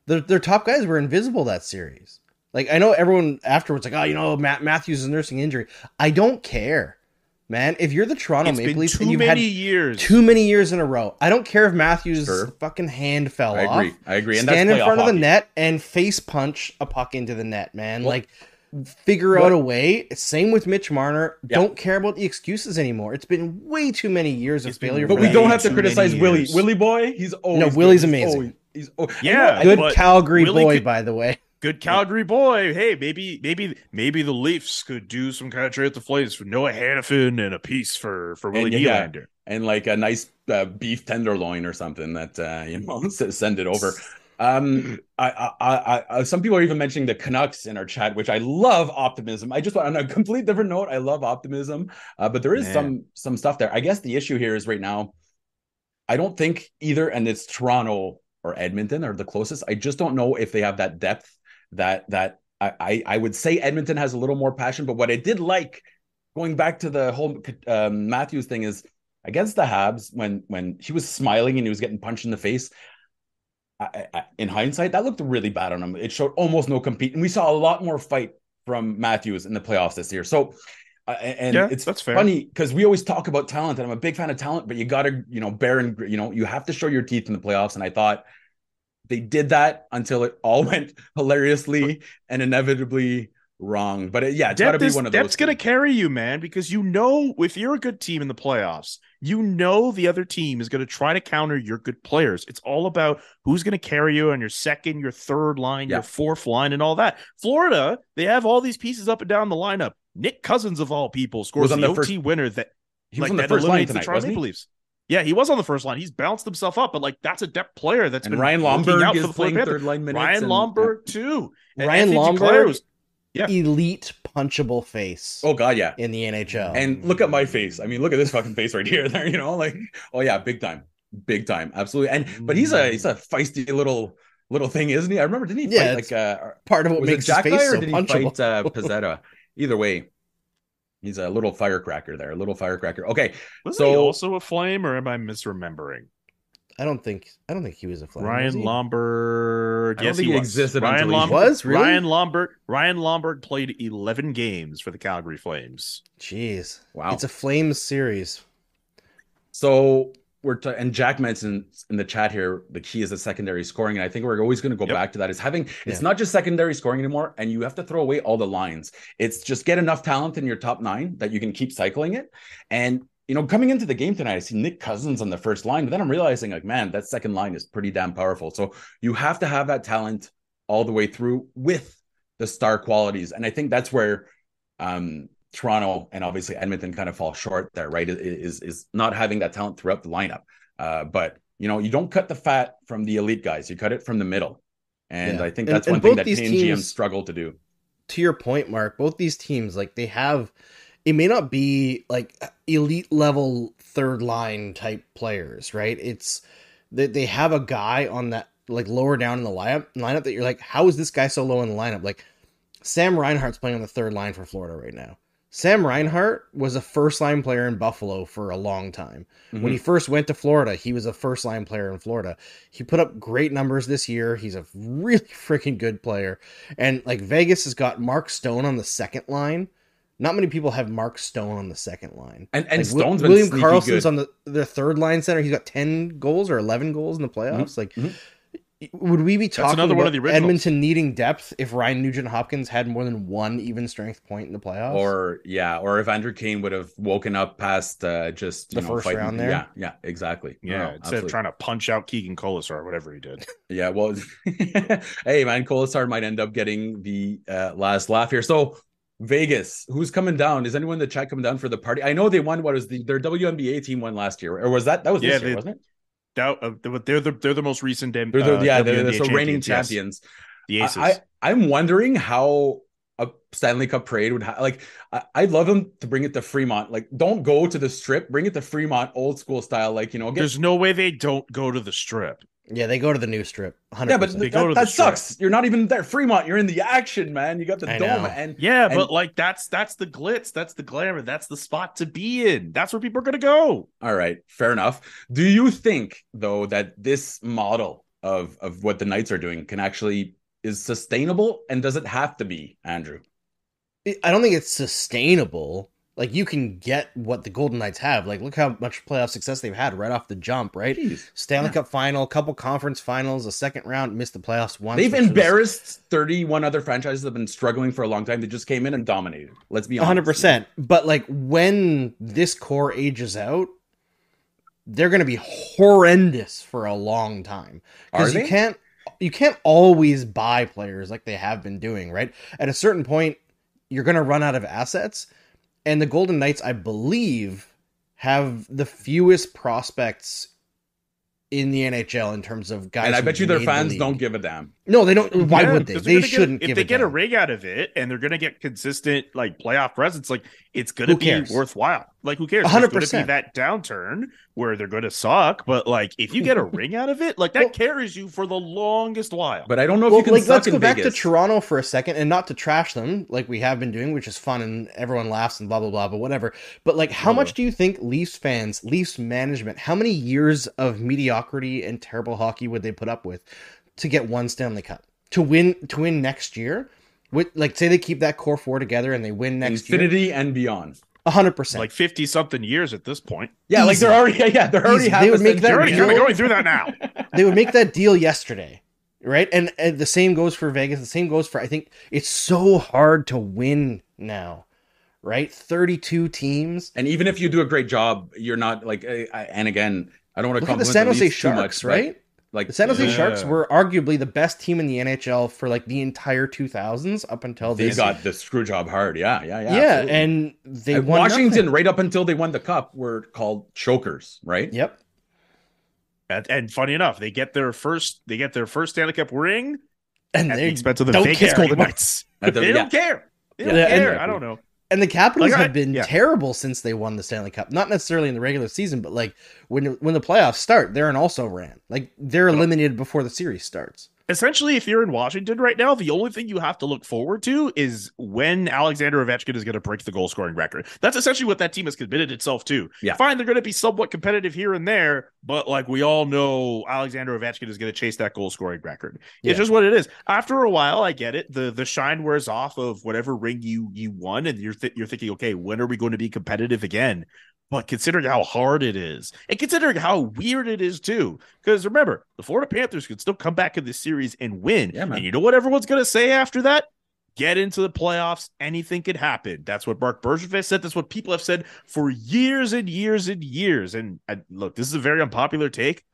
their their top guys were invisible that series. Like I know everyone afterwards, like, oh, you know, Matt Matthews is nursing injury. I don't care, man. If you're the Toronto It's Maple been Leafs too and you've many had years. too many years in a row, I don't care if Matthews' Sure. fucking hand fell I off. agree. I agree. And Stand in front playoff of the net and face punch a puck into the net, man. Well- like figure out a way. Same with Mitch Marner. Yeah. Don't care about the excuses anymore. It's been way too many years of It's been failure. But we don't have to criticize Willie. Willie boy, he's always good. Willie's amazing. always- he's oh, Yeah, Good Calgary Willie boy, could- by the way. Good Calgary boy. Hey, maybe, maybe, maybe the Leafs could do some kind of trade with the Flames for Noah Hanifin and a piece for for Willie And yeah, Nylander. and like a nice uh, beef tenderloin or something that uh, (laughs) you know send it over. Um, I, I, I, I, some people are even mentioning the Canucks in our chat, which I love optimism. I just want on a complete different note. I love optimism, uh, but there is Man. some some stuff there. I guess the issue here is right now. I don't think either, and it's Toronto or Edmonton are the closest. I just don't know if they have that depth that that I I, would say Edmonton has a little more passion. But what I did like going back to the whole um, Matthews thing is against the Habs when when he was smiling and he was getting punched in the face. I, I, in hindsight, that looked really bad on him. It showed almost no compete, and we saw a lot more fight from Matthews in the playoffs this year. So, uh, and Yeah, it's that's funny because we always talk about talent, and I'm a big fan of talent, but you got to, you know, bear and you know, you have to show your teeth in the playoffs. And I thought they did that until it all (laughs) went hilariously and inevitably wrong. But it, yeah, it's got to be one of those. depth's going to carry you, man, because you know if you're a good team in the playoffs, you know the other team is going to try to counter your good players. It's all about who's going to carry you on your second, your third line, Yeah. your fourth line, and all that. Florida, they have all these pieces up and down the lineup. Nick Cousins, of all people, scores the the OT first- winner that He was like on the first line eliminates the tonight, Toronto Maple he? Leafs. Yeah, he was on the first line. He's bounced himself up, but like that's a depth player that's And been Ryan working Lomberg out for the playing third line minutes. Ryan and- Lomberg too. And Ryan Anthony Duclair Lomberg, was- Yeah. elite punchable face Oh god, yeah. in the NHL. And look at my face. I mean, look at this fucking face right here. (laughs) There, you know, like, oh yeah, big time, big time, absolutely. And but he's a he's a feisty little little thing, isn't he? I remember, didn't he Yeah, fight like uh, Part of what was it makes his Jack face or so did he punchable. fight uh, Pizzetta? Either way, he's a little firecracker there, a little firecracker. Okay, Was So- he also a flame, or am I misremembering? I don't think I don't think he was a flame. Ryan he? Lomberg. I don't yes, think he he existed Ryan until he was really. Ryan Lomberg. Ryan Lomberg played eleven games for the Calgary Flames. Jeez, wow. it's a Flames series. So we're t- and Jack mentioned in the chat here the key is the secondary scoring, and I think we're always going to go Yep. back to that. Is having it's Yeah. not just secondary scoring anymore, and you have to throw away all the lines. It's just get enough talent in your top nine that you can keep cycling it. And you know, coming into the game tonight, I see Nick Cousins on the first line, but then I'm realizing like, man, that second line is pretty damn powerful. So you have to have that talent all the way through with the star qualities, and I think that's where Um, Toronto and obviously Edmonton kind of fall short there, right? Is is not having that talent throughout the lineup. Uh, but you know, you don't cut the fat from the elite guys; you cut it from the middle. And Yeah. I think that's and one thing that Canadian GMs struggle to do. to your point, Mark, both these teams, like they have, it may not be like elite level third line type players, right? It's that they have a guy on that like lower down in the lineup lineup that you're like, how is this guy so low in the lineup? Like Sam Reinhart's playing on the third line for Florida right now. Sam Reinhart was a first line player in Buffalo for a long time. When he first went to Florida, he was a first line player in Florida. He put up great numbers this year. He's a really (laughs) freaking good player. And like Vegas has got Mark Stone on the second line. Not many people have Mark Stone on the second line. And and Like, Stone's William Karlsson's good. on the their third line center. He's got ten goals or eleven goals in the playoffs. Like, mhm. Would we be talking another about one of the originals. Edmonton needing depth if Ryan Nugent Hopkins had more than one even strength point in the playoffs? or yeah, or if Evander Kane would have woken up past uh, just you The know, first fighting- round there? Yeah, yeah, exactly. Yeah, No, instead absolutely. of trying to punch out Keegan Kolesar or whatever he did. (laughs) Yeah, well, (laughs) hey man, Kolesar might end up getting the uh, last laugh here. So Vegas, who's coming down? Is anyone in the chat coming down for the party? I know they won. What was the their WNBA team won last year, or was that that was Yeah, this year, they- wasn't it? Uh, they're the they're the most recent. They're the, uh, yeah, they're, the reigning champions, yes. The Aces. I, I'm wondering how a Stanley Cup parade would ha- like. I, I'd love them to bring it to Fremont. Like, don't go to the Strip. Bring it to Fremont, old school style. Like, you know, get There's no way they don't go to the strip. Yeah, they go to the new strip. 100%. yeah, but They th- go that, to the that Strip. sucks. You're not even there. Fremont, you're in the action, man. You got the I dome, know. and Yeah, And- but like that's that's the glitz, that's the glamour, that's the spot to be in. That's where people are gonna go. All right, fair enough. Do you think though that this model of of what the Knights are doing can actually is sustainable and does it have to be, Andrew? I don't think it's sustainable. Like you can get what the Golden Knights have. Like look how much playoff success they've had right off the jump, right? Jeez. Stanley Yeah. Cup final, couple conference finals, a second round, missed the playoffs once. They've which was embarrassed 31 other franchises that have been struggling for a long time. They just came in and dominated. Let's be honest. hundred percent. But like when this core ages out, they're going to be horrendous for a long time because you can't you can't always buy players like they have been doing. Right at a certain point, you're going to run out of assets, and the Golden Knights, I believe, have the fewest prospects in the NHL in terms of guys. And I bet you their made the fans don't give a damn. No, they don't. Why Yeah, would They they're gonna get- shouldn't. If give they a get a damn. rig out of it and they're gonna get consistent like playoff presence, like it's gonna be cares? worthwhile. Like who cares? A hundred There's that downturn where they're gonna suck, but like if you get a ring out of it, like that Well- carries you for the longest while. But I don't know if well, you can like suck let's in go back Vegas. to Toronto for a second, and not to trash them like we have been doing, which is fun and everyone laughs and blah blah blah, but whatever. But like, how much do you think Leafs fans, Leafs management, how many years of mediocrity and terrible hockey would they put up with to get one Stanley Cup to win to win next year? With like, say they keep that core four together and they win next year, Infinity and beyond. hundred percent. like fifty something years at this point. Yeah, like they're already yeah, they're already Easy. half They would make that They're already century. kind of deal- going through that now. (laughs) they would make that deal yesterday, right? And, and the same goes for Vegas. The same goes for I think it's so hard to win now, right? Thirty-two teams. And even if you do a great job, you're not like. I, I- and again, I don't want to Look at the compliment San Jose Leafs too Sharks, much, right? Like The San Jose Yeah. Sharks were arguably the best team in the NHL for like the entire 2000s up until they this. got the screw job hard. Yeah, yeah, yeah. yeah, absolutely. and they And won Washington, nothing. right up until they won the cup, were called chokers, right? Yep. And, and funny enough, they get their first they get their first Stanley Cup ring And at they the expense of the don't Vegas care Golden. Knights. At they don't care. They don't Yeah, care. I don't know. And the Capitals Like, have been yeah. terrible since they won the Stanley Cup. Not necessarily in the regular season, but like when when the playoffs start, they're an also ran. Like they're eliminated before the series starts. Essentially, if you're in Washington right now, the only thing you have to look forward to is when Alexander Ovechkin is going to break the goal scoring record. That's essentially what that team has committed itself to. Yeah. Fine, they're going to be somewhat competitive here and there, but like we all know, Alexander Ovechkin is going to chase that goal scoring record. Yeah. It's just what it is. After a while, I get it. the The shine wears off of whatever ring you you won, and you're th- you're thinking, okay, when are we going to be competitive again? But considering how hard it is, and considering how weird it is too, because remember, the Florida Panthers could still come back in this series and win. Yeah. And you know what everyone's going to say after that? Get into the playoffs. Anything could happen. That's what Marc Bergevin said. That's what people have said for years and years and years. And I, look, this is a very unpopular take.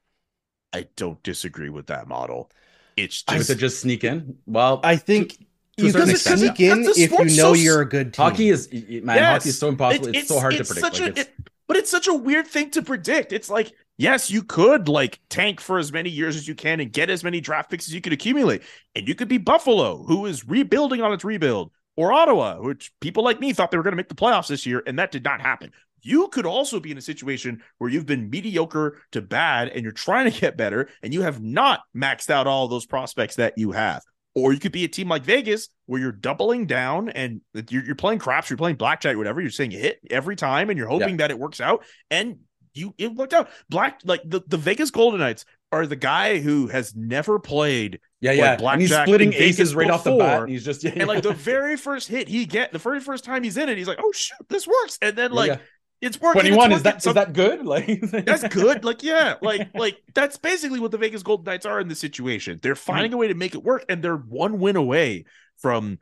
I don't disagree with that model. It's just it just sneak in. Well, I think to You certain can Because it's- extent. sneak in if you know so- you're a good team. Hockey is y- y- man, Yes. hockey is so impossible. It- it's, so hard to predict. Such Like, a, it's- it- but it's such a weird thing to predict. It's like, yes, you could like tank for as many years as you can and get as many draft picks as you could accumulate. And you could be Buffalo, who is rebuilding on its rebuild, or Ottawa, which people like me thought they were going to make the playoffs this year, and that did not happen. You could also be in a situation where you've been mediocre to bad and you're trying to get better and you have not maxed out all those prospects that you have. Or you could be a team like Vegas where you're doubling down and you're, you're playing craps, you're playing blackjack, whatever. You're saying hit every time and you're hoping that it works out. And you it worked out. Black like the, the Vegas Golden Knights are the guy who has never played yeah, like yeah. and he's blackjack splitting in aces right off the bat. And he's just yeah, and like the very first hit he get the very first time he's in it, he's like, oh shoot, this works. And then like yeah. It's working. twenty one is that working. is that good? (laughs) Like that's good. Like, yeah, (laughs) like, like that's basically what the Vegas Golden Knights are in this situation. They're hmm. finding a way to make it work, and they're one win away from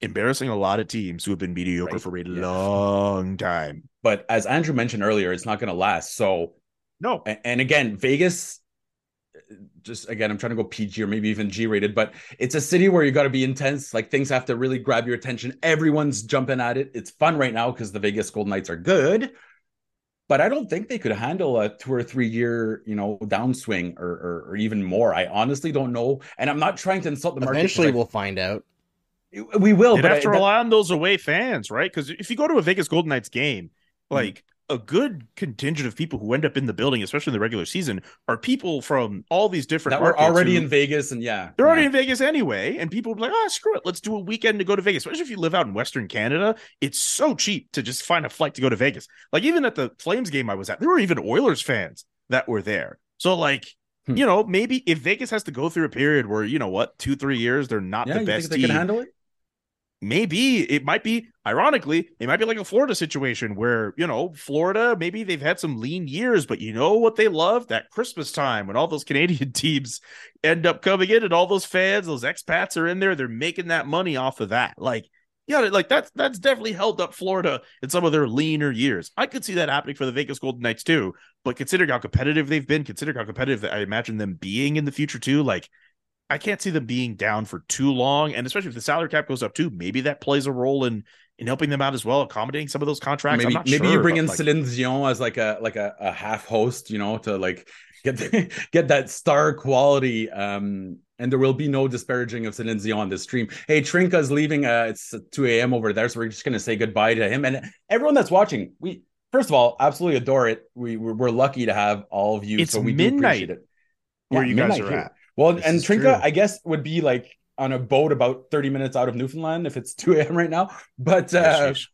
embarrassing a lot of teams who have been mediocre Right. for a Yeah. long time. But as Andrew mentioned earlier, it's not going to last. So No, A- And again, Vegas, just again, I'm trying to go PG or maybe even G rated, but it's a city where you got to be intense. Like things have to really grab your attention. Everyone's jumping at it. It's fun right now because the Vegas Golden Knights are good. But I don't think they could handle a two or three year, you know, downswing or, or, or even more. I honestly don't know. And I'm not trying to insult the market. 'cause Eventually, I- we'll find out. we will. you'd But have I- to that- on those away fans, right? Because if you go to a Vegas Golden Knights game, hmm. like a good contingent of people who end up in the building, especially in the regular season, are people from all these different that we're already who- in Vegas, and yeah, They're already in Vegas anyway, and people be like, "Oh, screw it, let's do a weekend to go to Vegas." Especially if you live out in Western Canada, it's so cheap to just find a flight to go to Vegas. Like even at the Flames game I was at, there were even Oilers fans that were there. So like, Hmm. you know, maybe if Vegas has to go through a period where you know what, two three years they're not Yeah, the best think they can handle it? Maybe it might be ironically it might be like a florida situation where you know florida maybe they've had some lean years but you know what they love? That christmas time when all those (laughs) canadian teams end up coming in and all those fans those expats are in there they're making that money off of that. Like yeah like that's that's definitely held up florida in some of their leaner years. I could see that happening for the vegas golden knights too but considering how competitive they've been considering how competitive i imagine them being in the future too like I can't see them being down for too long, and especially if the salary cap goes up too, maybe that plays a role in in helping them out as well, accommodating some of those contracts. maybe I'm not maybe sure, you bring in like, Celine Dion as like a like a, a half host, you know, to like get the, (laughs) get that star quality. Um, and there will be no disparaging of Celine Dion on this stream. Hey, Trinka's leaving. Uh, it's 2 a.m. over there, so we're just gonna say goodbye to him and everyone that's watching. We first of all absolutely adore it. We we're, we're lucky to have all of you, It's so we do midnight appreciate it. where Yeah, you guys are here. at. Well, This and is true. Trinka, I guess, would be like on a boat about 30 minutes out of Newfoundland if it's (laughs) 2 a.m. right now. But uh, Yes, sheesh.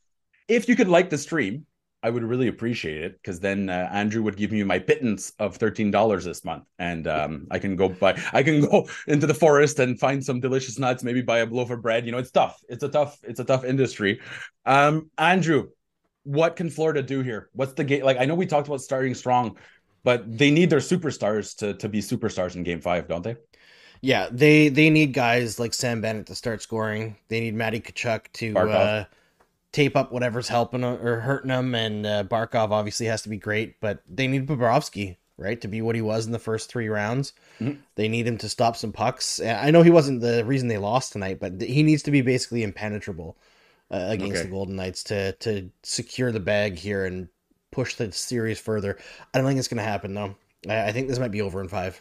if you could like the stream, I would really appreciate it because then uh, Andrew would give me my pittance of thirteen dollars this month, and um, I can go buy, I can (laughs) go into the forest and find some delicious nuts, maybe buy a loaf of bread. You know, it's tough. It's a tough, it's a tough industry. Um, Andrew, what can Florida do here? What's the game? Like, I know we talked about starting strong, but they need their superstars to to be superstars in Game Five, don't they? Yeah, they they need guys like Sam Bennett to start scoring. They need Matty Tkachuk to uh, tape up whatever's helping or hurting them, and uh, Barkov obviously has to be great, but they need Bobrovsky right to be what he was in the first three rounds. Mhm. They need him to stop some pucks. Uh, I know he wasn't the reason they lost tonight, but he needs to be basically impenetrable uh, against Okay. the Golden Knights to to secure the bag here and push the series further. I don't think it's going to happen though. I, I think this might be over in five.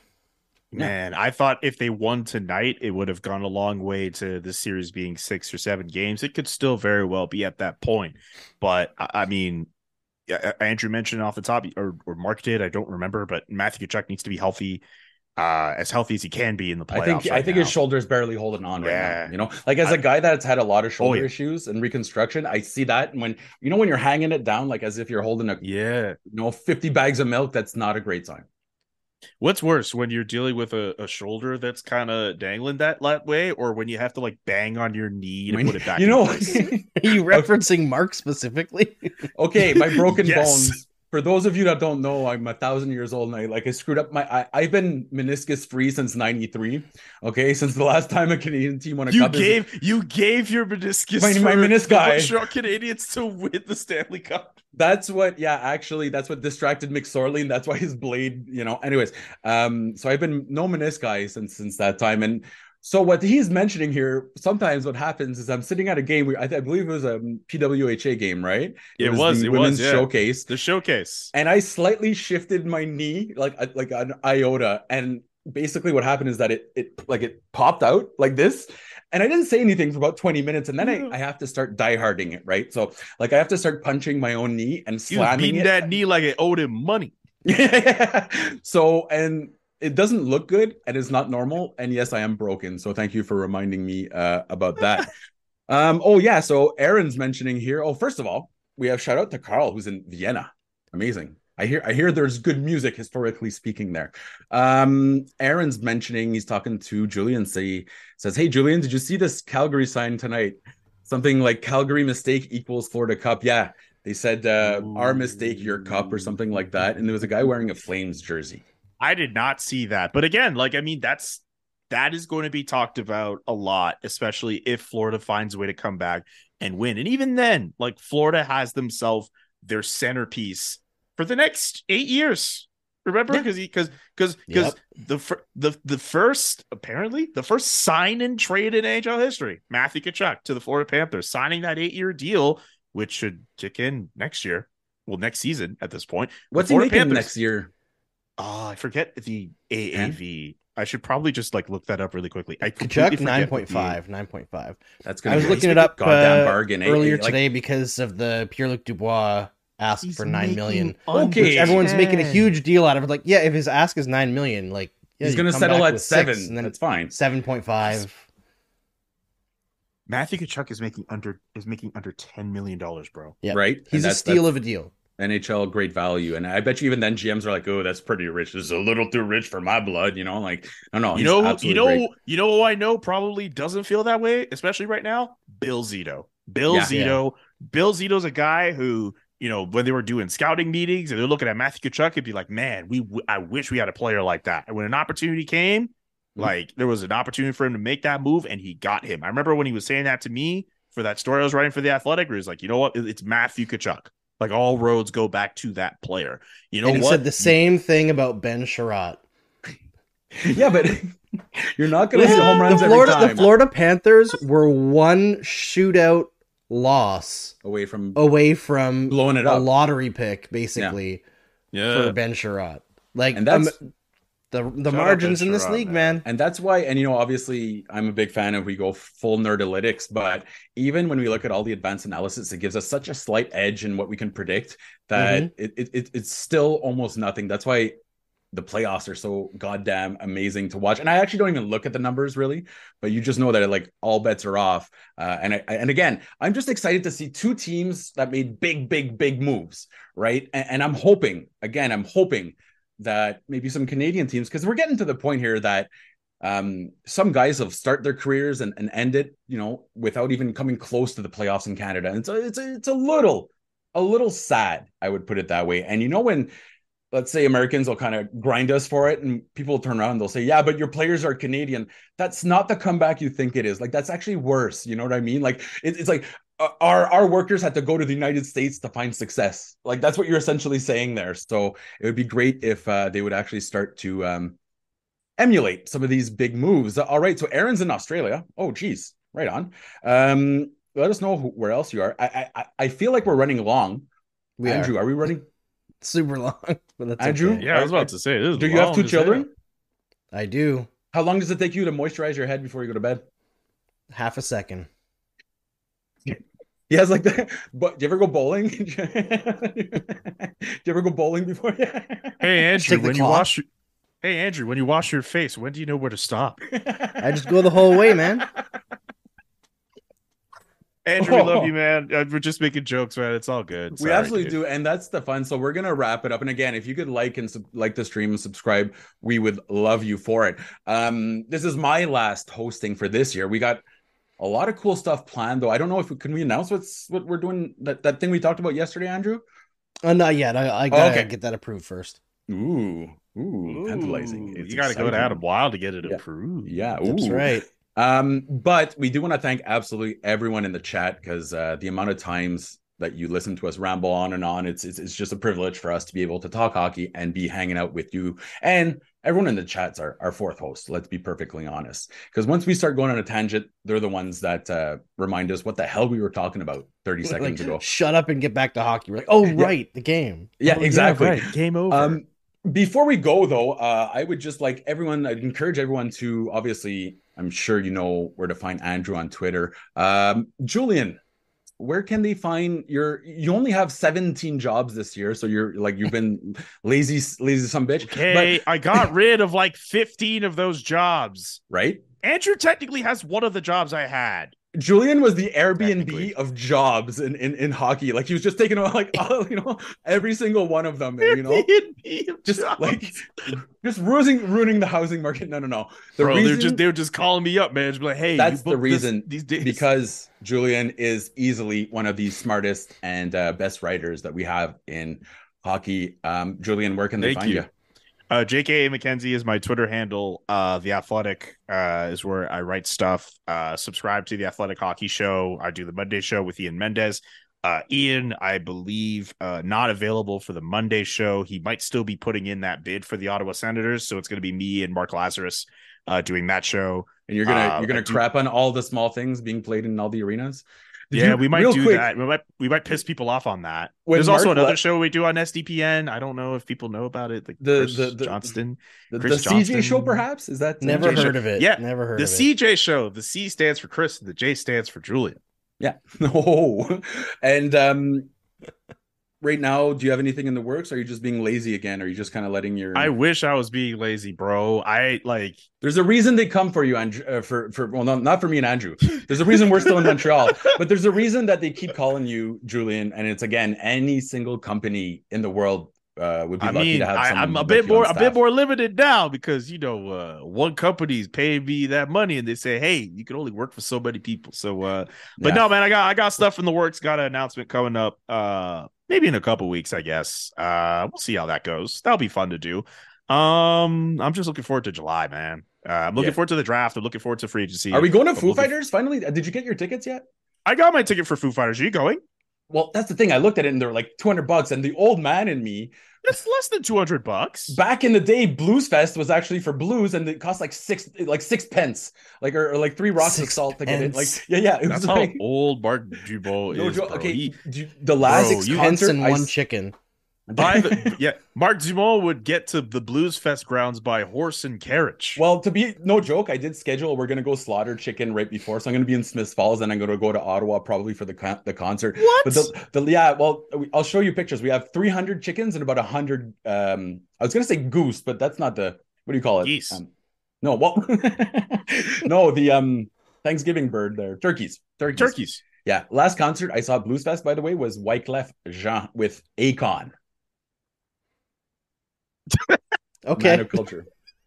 Man, I thought if they won tonight, it would have gone a long way to the series being six or seven games. It could still very well be at that point. But I, I mean, Andrew mentioned off the top, or, or Mark did, I don't remember, but Matthew Tkachuk needs to be healthy, uh, as healthy as he can be in the playoffs. I think I right think now. his shoulder's barely holding on right Yeah. now. You know, like as I- a guy that's had a lot of shoulder yeah. issues and reconstruction, I see that when you know when you're hanging it down like as if you're holding a Yeah. you know 50 bags of milk, that's not a great sign. What's worse when you're dealing with a, a shoulder that's kind of dangling that, that way, or when you have to like bang on your knee to I mean, put it back? you in know, place? (laughs) Are you referencing Mark specifically? okay, my broken (laughs) Yes. bones. For those of you that don't know, I'm a thousand years old and I like I screwed up my I, I've been meniscus free since '93. Okay, since the last time a Canadian team won a You cup. is- gave you gave your meniscus My- my for menisci. the Canadiens to win the Stanley Cup. That's what, yeah, actually, that's what distracted McSorley, and that's why his blade, you know. Anyways, um, so I've been no menisci since since that time, and So what he's mentioning here, sometimes what happens is I'm sitting at a game. I, I believe it was a PWHA game, right? It was, the it was, women's yeah. showcase, The showcase. and I slightly shifted my knee like uh, like an iota, and basically what happened is that it it like it popped out like this. And I didn't say anything for about 20 minutes, and then I, I have to start dieharding it, right? So, like, I have to start punching my own knee and was slamming beating it. that knee like it owed him money. (laughs) so and it doesn't look good and it's not normal. And yes i am broken. So thank you for reminding me uh, about that. (laughs) Um oh yeah. So aaron's mentioning here. Oh first of all we have shout out to carl who's in vienna. Amazing. I hear i hear there's good music historically speaking there. Um aaron's mentioning he's talking to julian say says hey julian did you see this calgary sign tonight? Something like calgary mistake equals florida cup. Yeah they said uh, our mistake, your cup, or something like that. And there was a guy wearing a Flames jersey. I did not see that. But again, like I mean, that's that is going to be talked about a lot, especially if Florida finds a way to come back and win. And even then, like Florida has themselves their centerpiece for the next eight years. Remember, Yeah. because because because because Yep. the fir- the the first apparently the first sign and trade in NHL history, Matthew Tkachuk to the Florida Panthers, signing that eight year deal, which should kick in next year. Well, next season at this point. What's he making Panthers- next year? Oh, I forget the AAV. I should probably just like look that up really quickly. I completely Tkachuk forget nine what point the- five, nine point five. That's I gonna was be looking it up Goddamn uh, bargain earlier Like, today because of the Pierre Luc Dubois ask for nine million, Okay. which everyone's making a huge deal out of. it. Like, yeah, if his ask is nine million, like yeah, he's gonna settle at with six, seven. and then it's fine. seven point five. Matthew Tkachuk is making under is making under ten million dollars, bro. Yeah, Right? And He's a that's- steal that's of a deal. NHL great value. And I bet you even then GMs are like, oh, that's pretty rich. This is a little too rich for my blood, you know? Like, no, no. you know, you know, great. you know who I know probably doesn't feel that way, especially right now. Bill Zito. Bill Yeah. Zito. Bill Zito's a guy who, you know, when they were doing scouting meetings and they're looking at Matthew Tkachuk, it'd be like, man, we, w- I wish we had a player like that. And when an opportunity came, Mm-hmm. like there was an opportunity for him to make that move, and he got him. I remember when he was saying that to me for that story I was writing for the Athletic. Where he's like, you know what, it's Matthew Tkachuk. Like all roads go back to that player. You know and he what? said the same thing about Ben Sherratt. (laughs) Yeah, but (laughs) you're not going to see home the Florida, every the Florida Panthers were one shootout loss away from away from blowing it a up. lottery pick, basically yeah. for Ben Sherratt. Like And that's- um, the the out margins in this league, man. man. And that's why, and you know, obviously, I'm a big fan of we go full nerdalytics, but even when we look at all the advanced analysis, it gives us such a slight edge in what we can predict that Mm-hmm. it, it, it it's still almost nothing. That's why the playoffs are so goddamn amazing to watch. And I actually don't even look at the numbers really, but you just know that like all bets are off. Uh, and I, and again, I'm just excited to see two teams that made big, big, big moves, right? And, and I'm hoping, again, I'm hoping that maybe some Canadian teams, because we're getting to the point here that um, some guys have start their careers and, and end it, you know, without even coming close to the playoffs in Canada. And so it's a, it's a little, a little sad, I would put it that way. And you know, when let's say Americans will kind of grind us for it, and people will turn around and they'll say, Yeah, but your players are Canadian. That's not the comeback you think it is. Like that's actually worse. You know what I mean? Like it, it's like our our workers had to go to the United States to find success. Like that's what you're essentially saying there. So it would be great if uh, they would actually start to um, emulate some of these big moves. All right, so Aaron's in Australia. Oh, geez, right on. Um, let us know who, where else you are. I, I I feel like we're running long. We Andrew, are are we running? (laughs) super long, but that's Andrew? okay. Yeah, I was about to say. This Do you have two as hell. children? I do How long does it take you to moisturize your head before you go to bed? half a second. He has like the. But do you ever go bowling? (laughs) do you ever go bowling before? (laughs) Hey Andrew, Take the when you wash your- Hey Andrew, when you wash your face, when do you know where to stop? I just go the whole way, man. (laughs) Andrew, we love you, man. Uh, We're just making jokes, man. It's all good. We absolutely dude. do, and that's the fun. So we're gonna wrap it up. And again, if you could like and sub- like the stream and subscribe, we would love you for it. Um, this is my last hosting for this year. We got a lot of cool stuff planned, though. I don't know if we can we announce what's what we're doing that that thing we talked about yesterday, Andrew. Uh, not yet. I, I gotta okay. get that approved first. Ooh, ooh, tantalizing. It's You got to go to exciting. Adam Wylde to get it Yeah. approved. Yeah, That's right. Um, but we do want to thank absolutely everyone in the chat because uh, the amount of times that you listen to us ramble on and on. It's, it's it's just a privilege for us to be able to talk hockey and be hanging out with you and everyone in the chats are our fourth host. Let's be perfectly honest, because once we start going on a tangent, they're the ones that uh, remind us what the hell we were talking about thirty Like, seconds ago. Shut up and get back to hockey. We're like, oh Yeah. right, the game. Yeah, Oh, exactly. right. Game over. Um, before we go though, uh, I would just like everyone. I'd encourage everyone to obviously. I'm sure you know where to find Andrew on Twitter. Um, Julian, where can they find your? You only have 17 jobs this year, so you're like you've been (laughs) lazy, lazy some bitch. okay, I got (laughs) rid of like 15 of those jobs. Right? Andrew technically has one of the jobs I had. Julian was the Airbnb of jobs in, in in hockey. Like he was just taking on like (laughs) all, you know every single one of them. You know, Airbnb just jobs. like just ruining ruining the housing market. No, no, no. The Bro, they're just they're just calling me up, man. Just be like, hey, That's the booked this- reason, these days because Julian is easily one of the smartest and uh, best writers that we have in hockey. Um, Julian, where can they Thank find you. you? Uh, JK McKenzie is my Twitter handle. Uh, the Athletic uh, is where I write stuff. Uh, subscribe to the Athletic Hockey Show. I do the Monday show with Ian Mendes. Uh, Ian, I believe, uh, not available for the Monday show. He might still be putting in that bid for the Ottawa Senators, so it's going to be me and Mark Lazerus uh, doing that show. And you're gonna Uh, you're gonna do- crap on all the small things being played in all the arenas. Did yeah, you- we might do quick, that. We might we might piss people off on that. When There's also another le- show we do on SDPN. I don't know if people know about it. Like The- Chris the- the- Johnston. The, the Chris CJ Johnston. show, perhaps is that Never CJ heard show? of it. Yeah, never heard the of it. CJ show. The C stands for Chris, the J stands for Julian. Yeah. No. (laughs) And um, right now, do you have anything in the works? Are you just being lazy again? Are you just kind of letting your? I wish I was being lazy, bro. I like There's a reason they come for you, and Uh, for for well, no, not for me and Andrew. There's a reason we're still in Montreal, (laughs) but there's a reason that they keep calling you Julian, and it's again any single company in the world uh, would be I lucky mean, to have. I, I'm a bit more a bit more limited now because you know uh, one company's paying me that money, and they say, "Hey, you can only work for so many people." So, uh, but Yeah. no, man, I got I got stuff in the works. Got an announcement coming up, uh, maybe in a couple weeks, I guess. Uh, we'll see how that goes. That'll be fun to do. Um, I'm just looking forward to July, man. Uh, I'm looking Yeah. forward to the draft. I'm looking forward to free agency. Are we going to I'm Foo Fighters finally? Uh, Did you get your tickets yet? I got my ticket for Foo Fighters. Are you going? Well, that's the thing. I looked at it and they're like 200 bucks, and the old man in me It's less than 200 bucks. back in the day, Blues Fest was actually for blues, and it cost like six, like six pence, like or, or like three rocks of Six salt to get in. Like, yeah, yeah, it That's was how like old Mark Jubal no is. bro. Okay, He- you- the last Bro, Six you- pence concert, and one s- chicken. By the (laughs) yeah, Marc Dumont would get to the Blues Fest grounds by horse and carriage. Well, to be no joke, I did schedule. We're gonna go slaughter chicken right before, so I'm gonna be in Smiths Falls, and I'm gonna go to Ottawa probably for the con- the concert. what? But the, the yeah, well, we- I'll show you pictures. We have 300 chickens and about 100. Um, I was gonna say goose, but that's not the what do you call it? Geese. Um, no, well, (laughs) no, the um Thanksgiving bird there, turkeys, turkeys, Turkeys. Yeah, last concert I saw at Blues Fest, by the way, was Wyclef Jean with Akon. Man (laughs) Okay. of culture,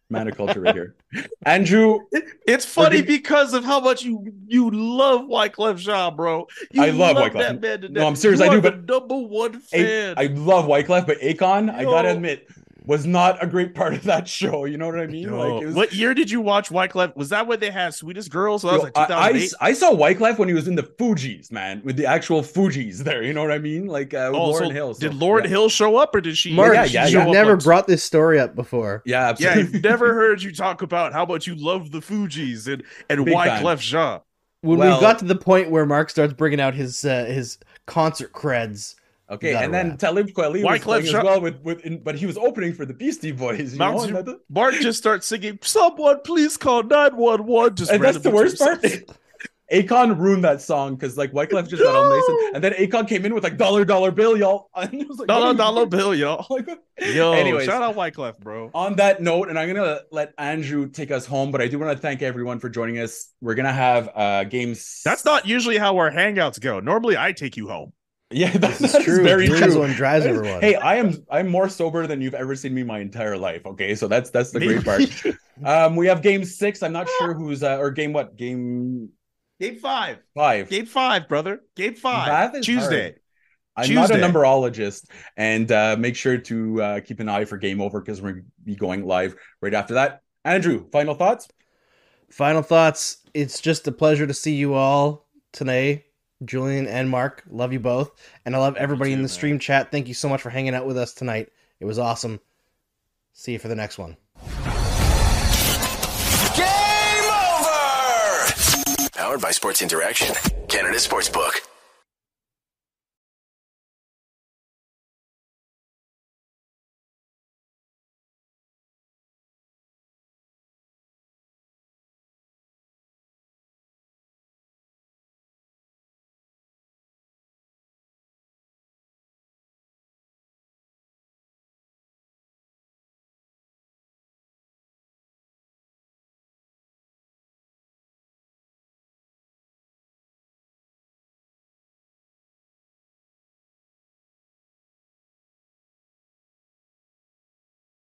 man of culture right here. (laughs) Andrew, It's funny Forget- because of how much you you love Wyclef Jean, bro. You I love Wyclef. that man to No. I'm serious, You I do, but- number one fan. I love Wyclef, but Akon, I gotta admit, was not a great part of that show. You know what I mean? Yo, Like, it was, what year did you watch Wyclef? Was that when they had Sweetest Girls? So that was Yo, like I, I, 2008. I saw Wyclef when he was in the Fugees, man, with the actual Fugees there. You know what I mean? Like uh, with Oh, Lauryn so Hill. So, did Lauryn yeah. Hill show up, or did she? Mark, did yeah, she yeah, you've never on- brought this story up before. Yeah, Yeah. I've never heard you talk about how much you love the Fugees and and Big fan. Wyclef Jean. When Well- we got to the point where Mark starts bringing out his uh, his concert creds, okay, and then. Talib Kweli was Wyclef playing as well with with, in, but he was opening for the Beastie Boys. You Mount know, Zu- and, that- Mark just starts singing, "Someone please call nine one one." Just and that's the worst to part. himself. (laughs) Akon ruined that song because like Wyclef just got all nice, and, and then Akon came in with like dollar dollar bill, y'all. (laughs) And it was like, what Dollar are dollar bill, y'all. (laughs) Like, Yo, Anyways. shout out Wyclef, bro. on that note, and I'm gonna let Andrew take us home, but I do want to thank everyone for joining us. We're gonna have uh games. That's not usually how our hangouts go. Normally, I take you home. Yeah, that, this that is is true. very Drew's true. one drives That is- everyone. Hey, I am I'm more sober than you've ever seen me my entire life. Okay, so that's that's the great part. (laughs) Um, we have game six. I'm not sure who's uh, or game what game Game five. five. Game five, brother. Game five. Math Tuesday. hard. I'm not a Tuesday. numberologist, and uh, make sure to uh, keep an eye for game over because we're gonna be going live right after that. Andrew, final thoughts? Final thoughts. It's just a pleasure to see you all today. Julian and Mark. Love you both. And I love everybody too, in the man. stream chat. Thank you so much for hanging out with us tonight. It was awesome. See you for the next one. Game over! Powered by Sports Interaction, Canada Sportsbook.